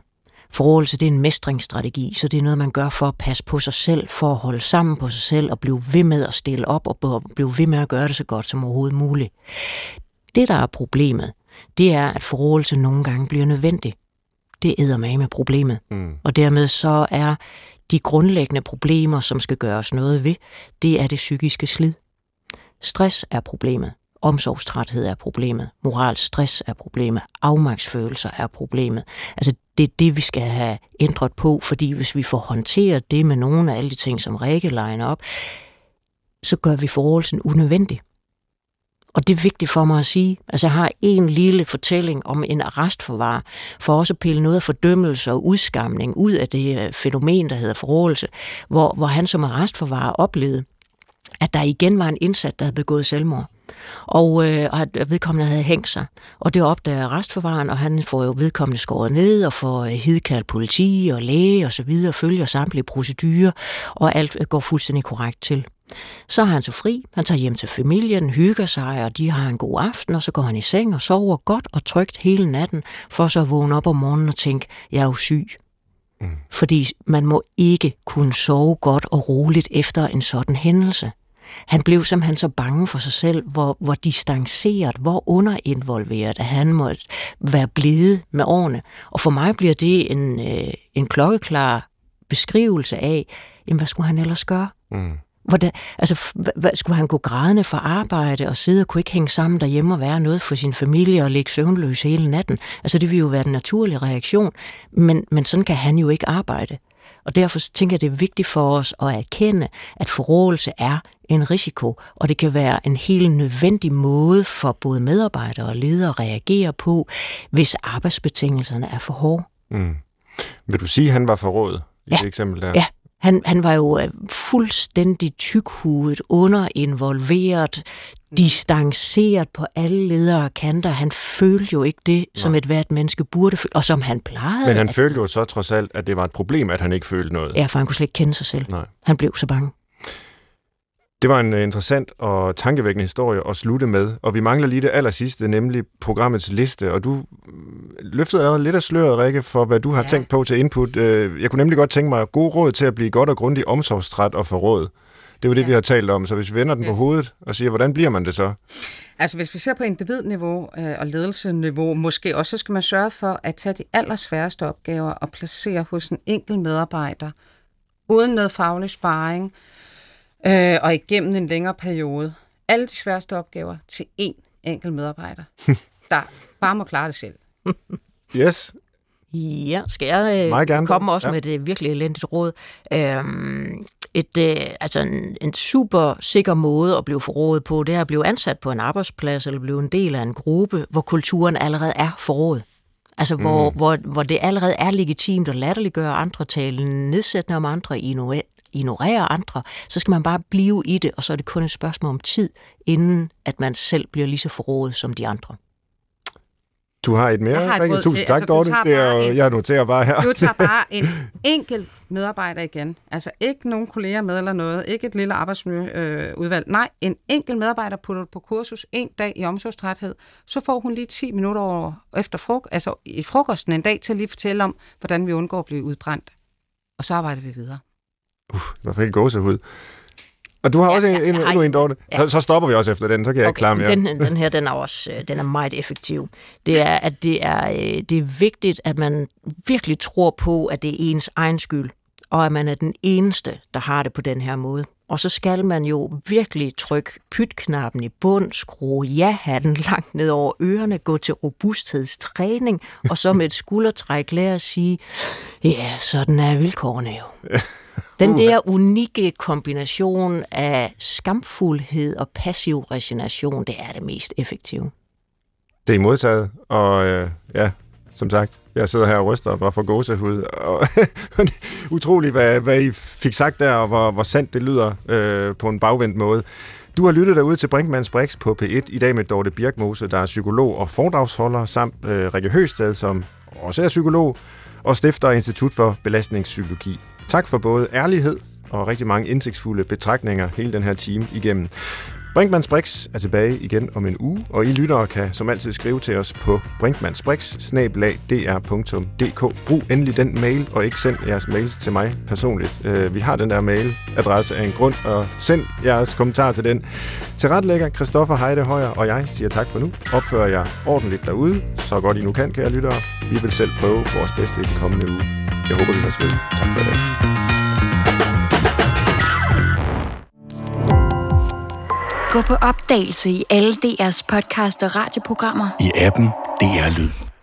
[SPEAKER 4] Forrådelse det er en mestringsstrategi, så det er noget, man gør for at passe på sig selv, for at holde sammen på sig selv og blive ved med at stille op og blive ved med at gøre det så godt som overhovedet muligt. Det, der er problemet, det er, at forrådelse nogle gange bliver nødvendig. Det æder med med problemet.
[SPEAKER 2] Mm.
[SPEAKER 4] Og dermed så er de grundlæggende problemer, som skal gøres noget ved, det er det psykiske slid. Stress er problemet. Omsorgstræthed er problemet. Moralsk stress er problemet. Afmagtsfølelser er problemet. Altså, det er det, vi skal have ændret på, fordi hvis vi får håndteret det med nogle af alle de ting, som Rikke legner op, så gør vi forholdelsen unødvendig. Og det er vigtigt for mig at sige. Altså, jeg har en lille fortælling om en arrestforvar, for også at pille noget af fordømmelse og udskamning ud af det øh, fænomen, der hedder forrådelse, hvor, hvor han som arrestforvar oplevede, at der igen var en indsat, der havde begået selvmord. Og, øh, og at vedkommende havde hængt sig. Og det opdager arrestforvaren, og han får jo vedkommende skåret ned og får øh, hidkaldt politi og læge og så videre, følger samtlige procedurer, og alt øh, går fuldstændig korrekt til. Så er han så fri, han tager hjem til familien, hygger sig, og de har en god aften, og så går han i seng og sover godt og trygt hele natten, for så at vågne op om morgenen og tænke, jeg er jo syg. Mm. Fordi man må ikke kunne sove godt og roligt efter en sådan hændelse. Han blev simpelthen så bange for sig selv, hvor, hvor distanceret, hvor underinvolveret, at han måtte være blevet med årene. Og for mig bliver det en, øh, en klokkeklar beskrivelse af, jamen, hvad skulle han ellers gøre?
[SPEAKER 2] Mm.
[SPEAKER 4] Hvordan, altså, hvad, skulle han gå grædende fra arbejde og sidde og kunne ikke hænge sammen derhjemme og være noget for sin familie og ligge søvnløs hele natten? Altså, det ville jo være den naturlige reaktion, men, men sådan kan han jo ikke arbejde. Og derfor tænker jeg, det er vigtigt for os at erkende, at forrådelse er en risiko, og det kan være en helt nødvendig måde for både medarbejdere og ledere at reagere på, hvis arbejdsbetingelserne er for hårde.
[SPEAKER 2] Mm. Vil du sige, at han var forrådet i
[SPEAKER 4] Ja.
[SPEAKER 2] det eksempel der?
[SPEAKER 4] Ja, Han, han var jo øh, fuldstændig tykhudet, underinvolveret, distanceret på alle ledere og kanter. Han følte jo ikke det, som et hvert menneske burde føle, og som han plejede.
[SPEAKER 2] Men han
[SPEAKER 4] at-
[SPEAKER 2] følte jo så trods alt, at det var et problem, at han ikke følte noget.
[SPEAKER 4] Ja, for han kunne slet ikke kende sig selv.
[SPEAKER 2] Nej.
[SPEAKER 4] Han blev så bange.
[SPEAKER 2] Det var en øh, interessant og tankevækkende historie at slutte med, og vi mangler lige det aller sidste, nemlig programmets liste, og du øh, løftede allerede lidt af sløret, Rikke, for hvad du har ja. Tænkt på til input. Øh, Jeg kunne nemlig godt tænke mig gode råd til at blive godt og grundigt omsorgstræt og forråd. Det var det, ja. Vi har talt om, så hvis vi vender den på hovedet og siger, hvordan bliver man det så?
[SPEAKER 1] Altså hvis vi ser på individniveau øh, og ledelsesniveau, måske også, så skal man sørge for at tage de allersværeste opgaver og placere hos en enkelt medarbejder, uden noget faglig sparring, øh, og igennem en længere periode. Alle de sværeste opgaver til én enkelt medarbejder, der bare må klare det selv.
[SPEAKER 2] Yes,
[SPEAKER 4] Ja, skal jeg øh,
[SPEAKER 2] Meget gerne.
[SPEAKER 4] komme også
[SPEAKER 2] Ja.
[SPEAKER 4] med et virkelig elendigt råd? Øhm, et, øh, altså en, en super sikker måde at blive forrådet på, det er at blive ansat på en arbejdsplads eller blive en del af en gruppe, hvor kulturen allerede er forrådet. Altså, hvor, mm. hvor, hvor det allerede er legitimt at latterliggøre andre, tale nedsættende om andre, ignorere, ignorere andre, så skal man bare blive i det, og så er det kun et spørgsmål om tid, inden at man selv bliver lige så forrådet som de andre.
[SPEAKER 2] du har et mere,
[SPEAKER 1] Jeg har et
[SPEAKER 2] Tusind
[SPEAKER 1] til-
[SPEAKER 2] tak,
[SPEAKER 1] altså,
[SPEAKER 2] Dorte. Det er,
[SPEAKER 1] en-
[SPEAKER 2] jeg noterer bare her.
[SPEAKER 1] Du tager bare en enkelt medarbejder igen. Altså ikke nogen kolleger med eller noget. Ikke et lille arbejdsmiljøudvalg. Øh. Nej, en enkelt medarbejder putter på kursus en dag i omsorgstræthed. Så får hun lige 10 minutter over, efter frok- altså i frokosten en dag til at lige fortælle om, hvordan vi undgår at blive udbrændt. Og så arbejder vi videre.
[SPEAKER 2] Uff, var helt gåsehud. Og du har
[SPEAKER 4] Ja,
[SPEAKER 2] også en, en, endnu en, Dorte.
[SPEAKER 4] ja.
[SPEAKER 2] Så, så stopper vi også efter den, så kan jeg ikke klare mere.
[SPEAKER 4] Den, den her, den er også øh, den er meget effektiv. Det er, at det er, øh, det er vigtigt, at man virkelig tror på, at det er ens egen skyld, og at man er den eneste, der har det på den her måde. Og så skal man jo virkelig trykke pytknappen i bund, skrue ja-hatten langt ned over ørerne, gå til robusthedstræning, og så med et skuldertræk lære at sige, ja, sådan er vilkårene jo. Den der unikke kombination af skamfuldhed og passiv resignation, det er det mest effektive.
[SPEAKER 2] Det er modtaget, og øh, ja, som sagt, jeg sidder her og ryster og var for gåsehud. Og utroligt, hvad, hvad I fik sagt der, og hvor, hvor sandt det lyder øh, på en bagvendt måde. Du har lyttet derude til Brinkmanns Brix på P1 i dag med Dorte Birkmose, der er psykolog og foredragsholder, samt øh, Rikke Høsted, som også er psykolog, og stifter Institut for Belastningspsykologi. Tak for både ærlighed og rigtig mange indsigtsfulde betragtninger hele den her time igennem. Brinkmanns Brix er tilbage igen om en uge, og I lyttere kan som altid skrive til os på brinkmannsbrix.dr.dk. Brug endelig den mail, og ikke send jeres mails til mig personligt. Øh, vi har den der mailadresse af en grund, og send jeres kommentar til den. Til retlægger Christoffer Heide Højer, og jeg siger tak for nu. Opfører jer ordentligt derude, så godt I nu kan, kære lyttere. Vi vil selv prøve vores bedste i den kommende uge. Jeg håber, vi høres ved. Tak for i dag.
[SPEAKER 5] Gå på opdagelse i alle DR's podcast og radioprogrammer.
[SPEAKER 6] I appen DR Lyd.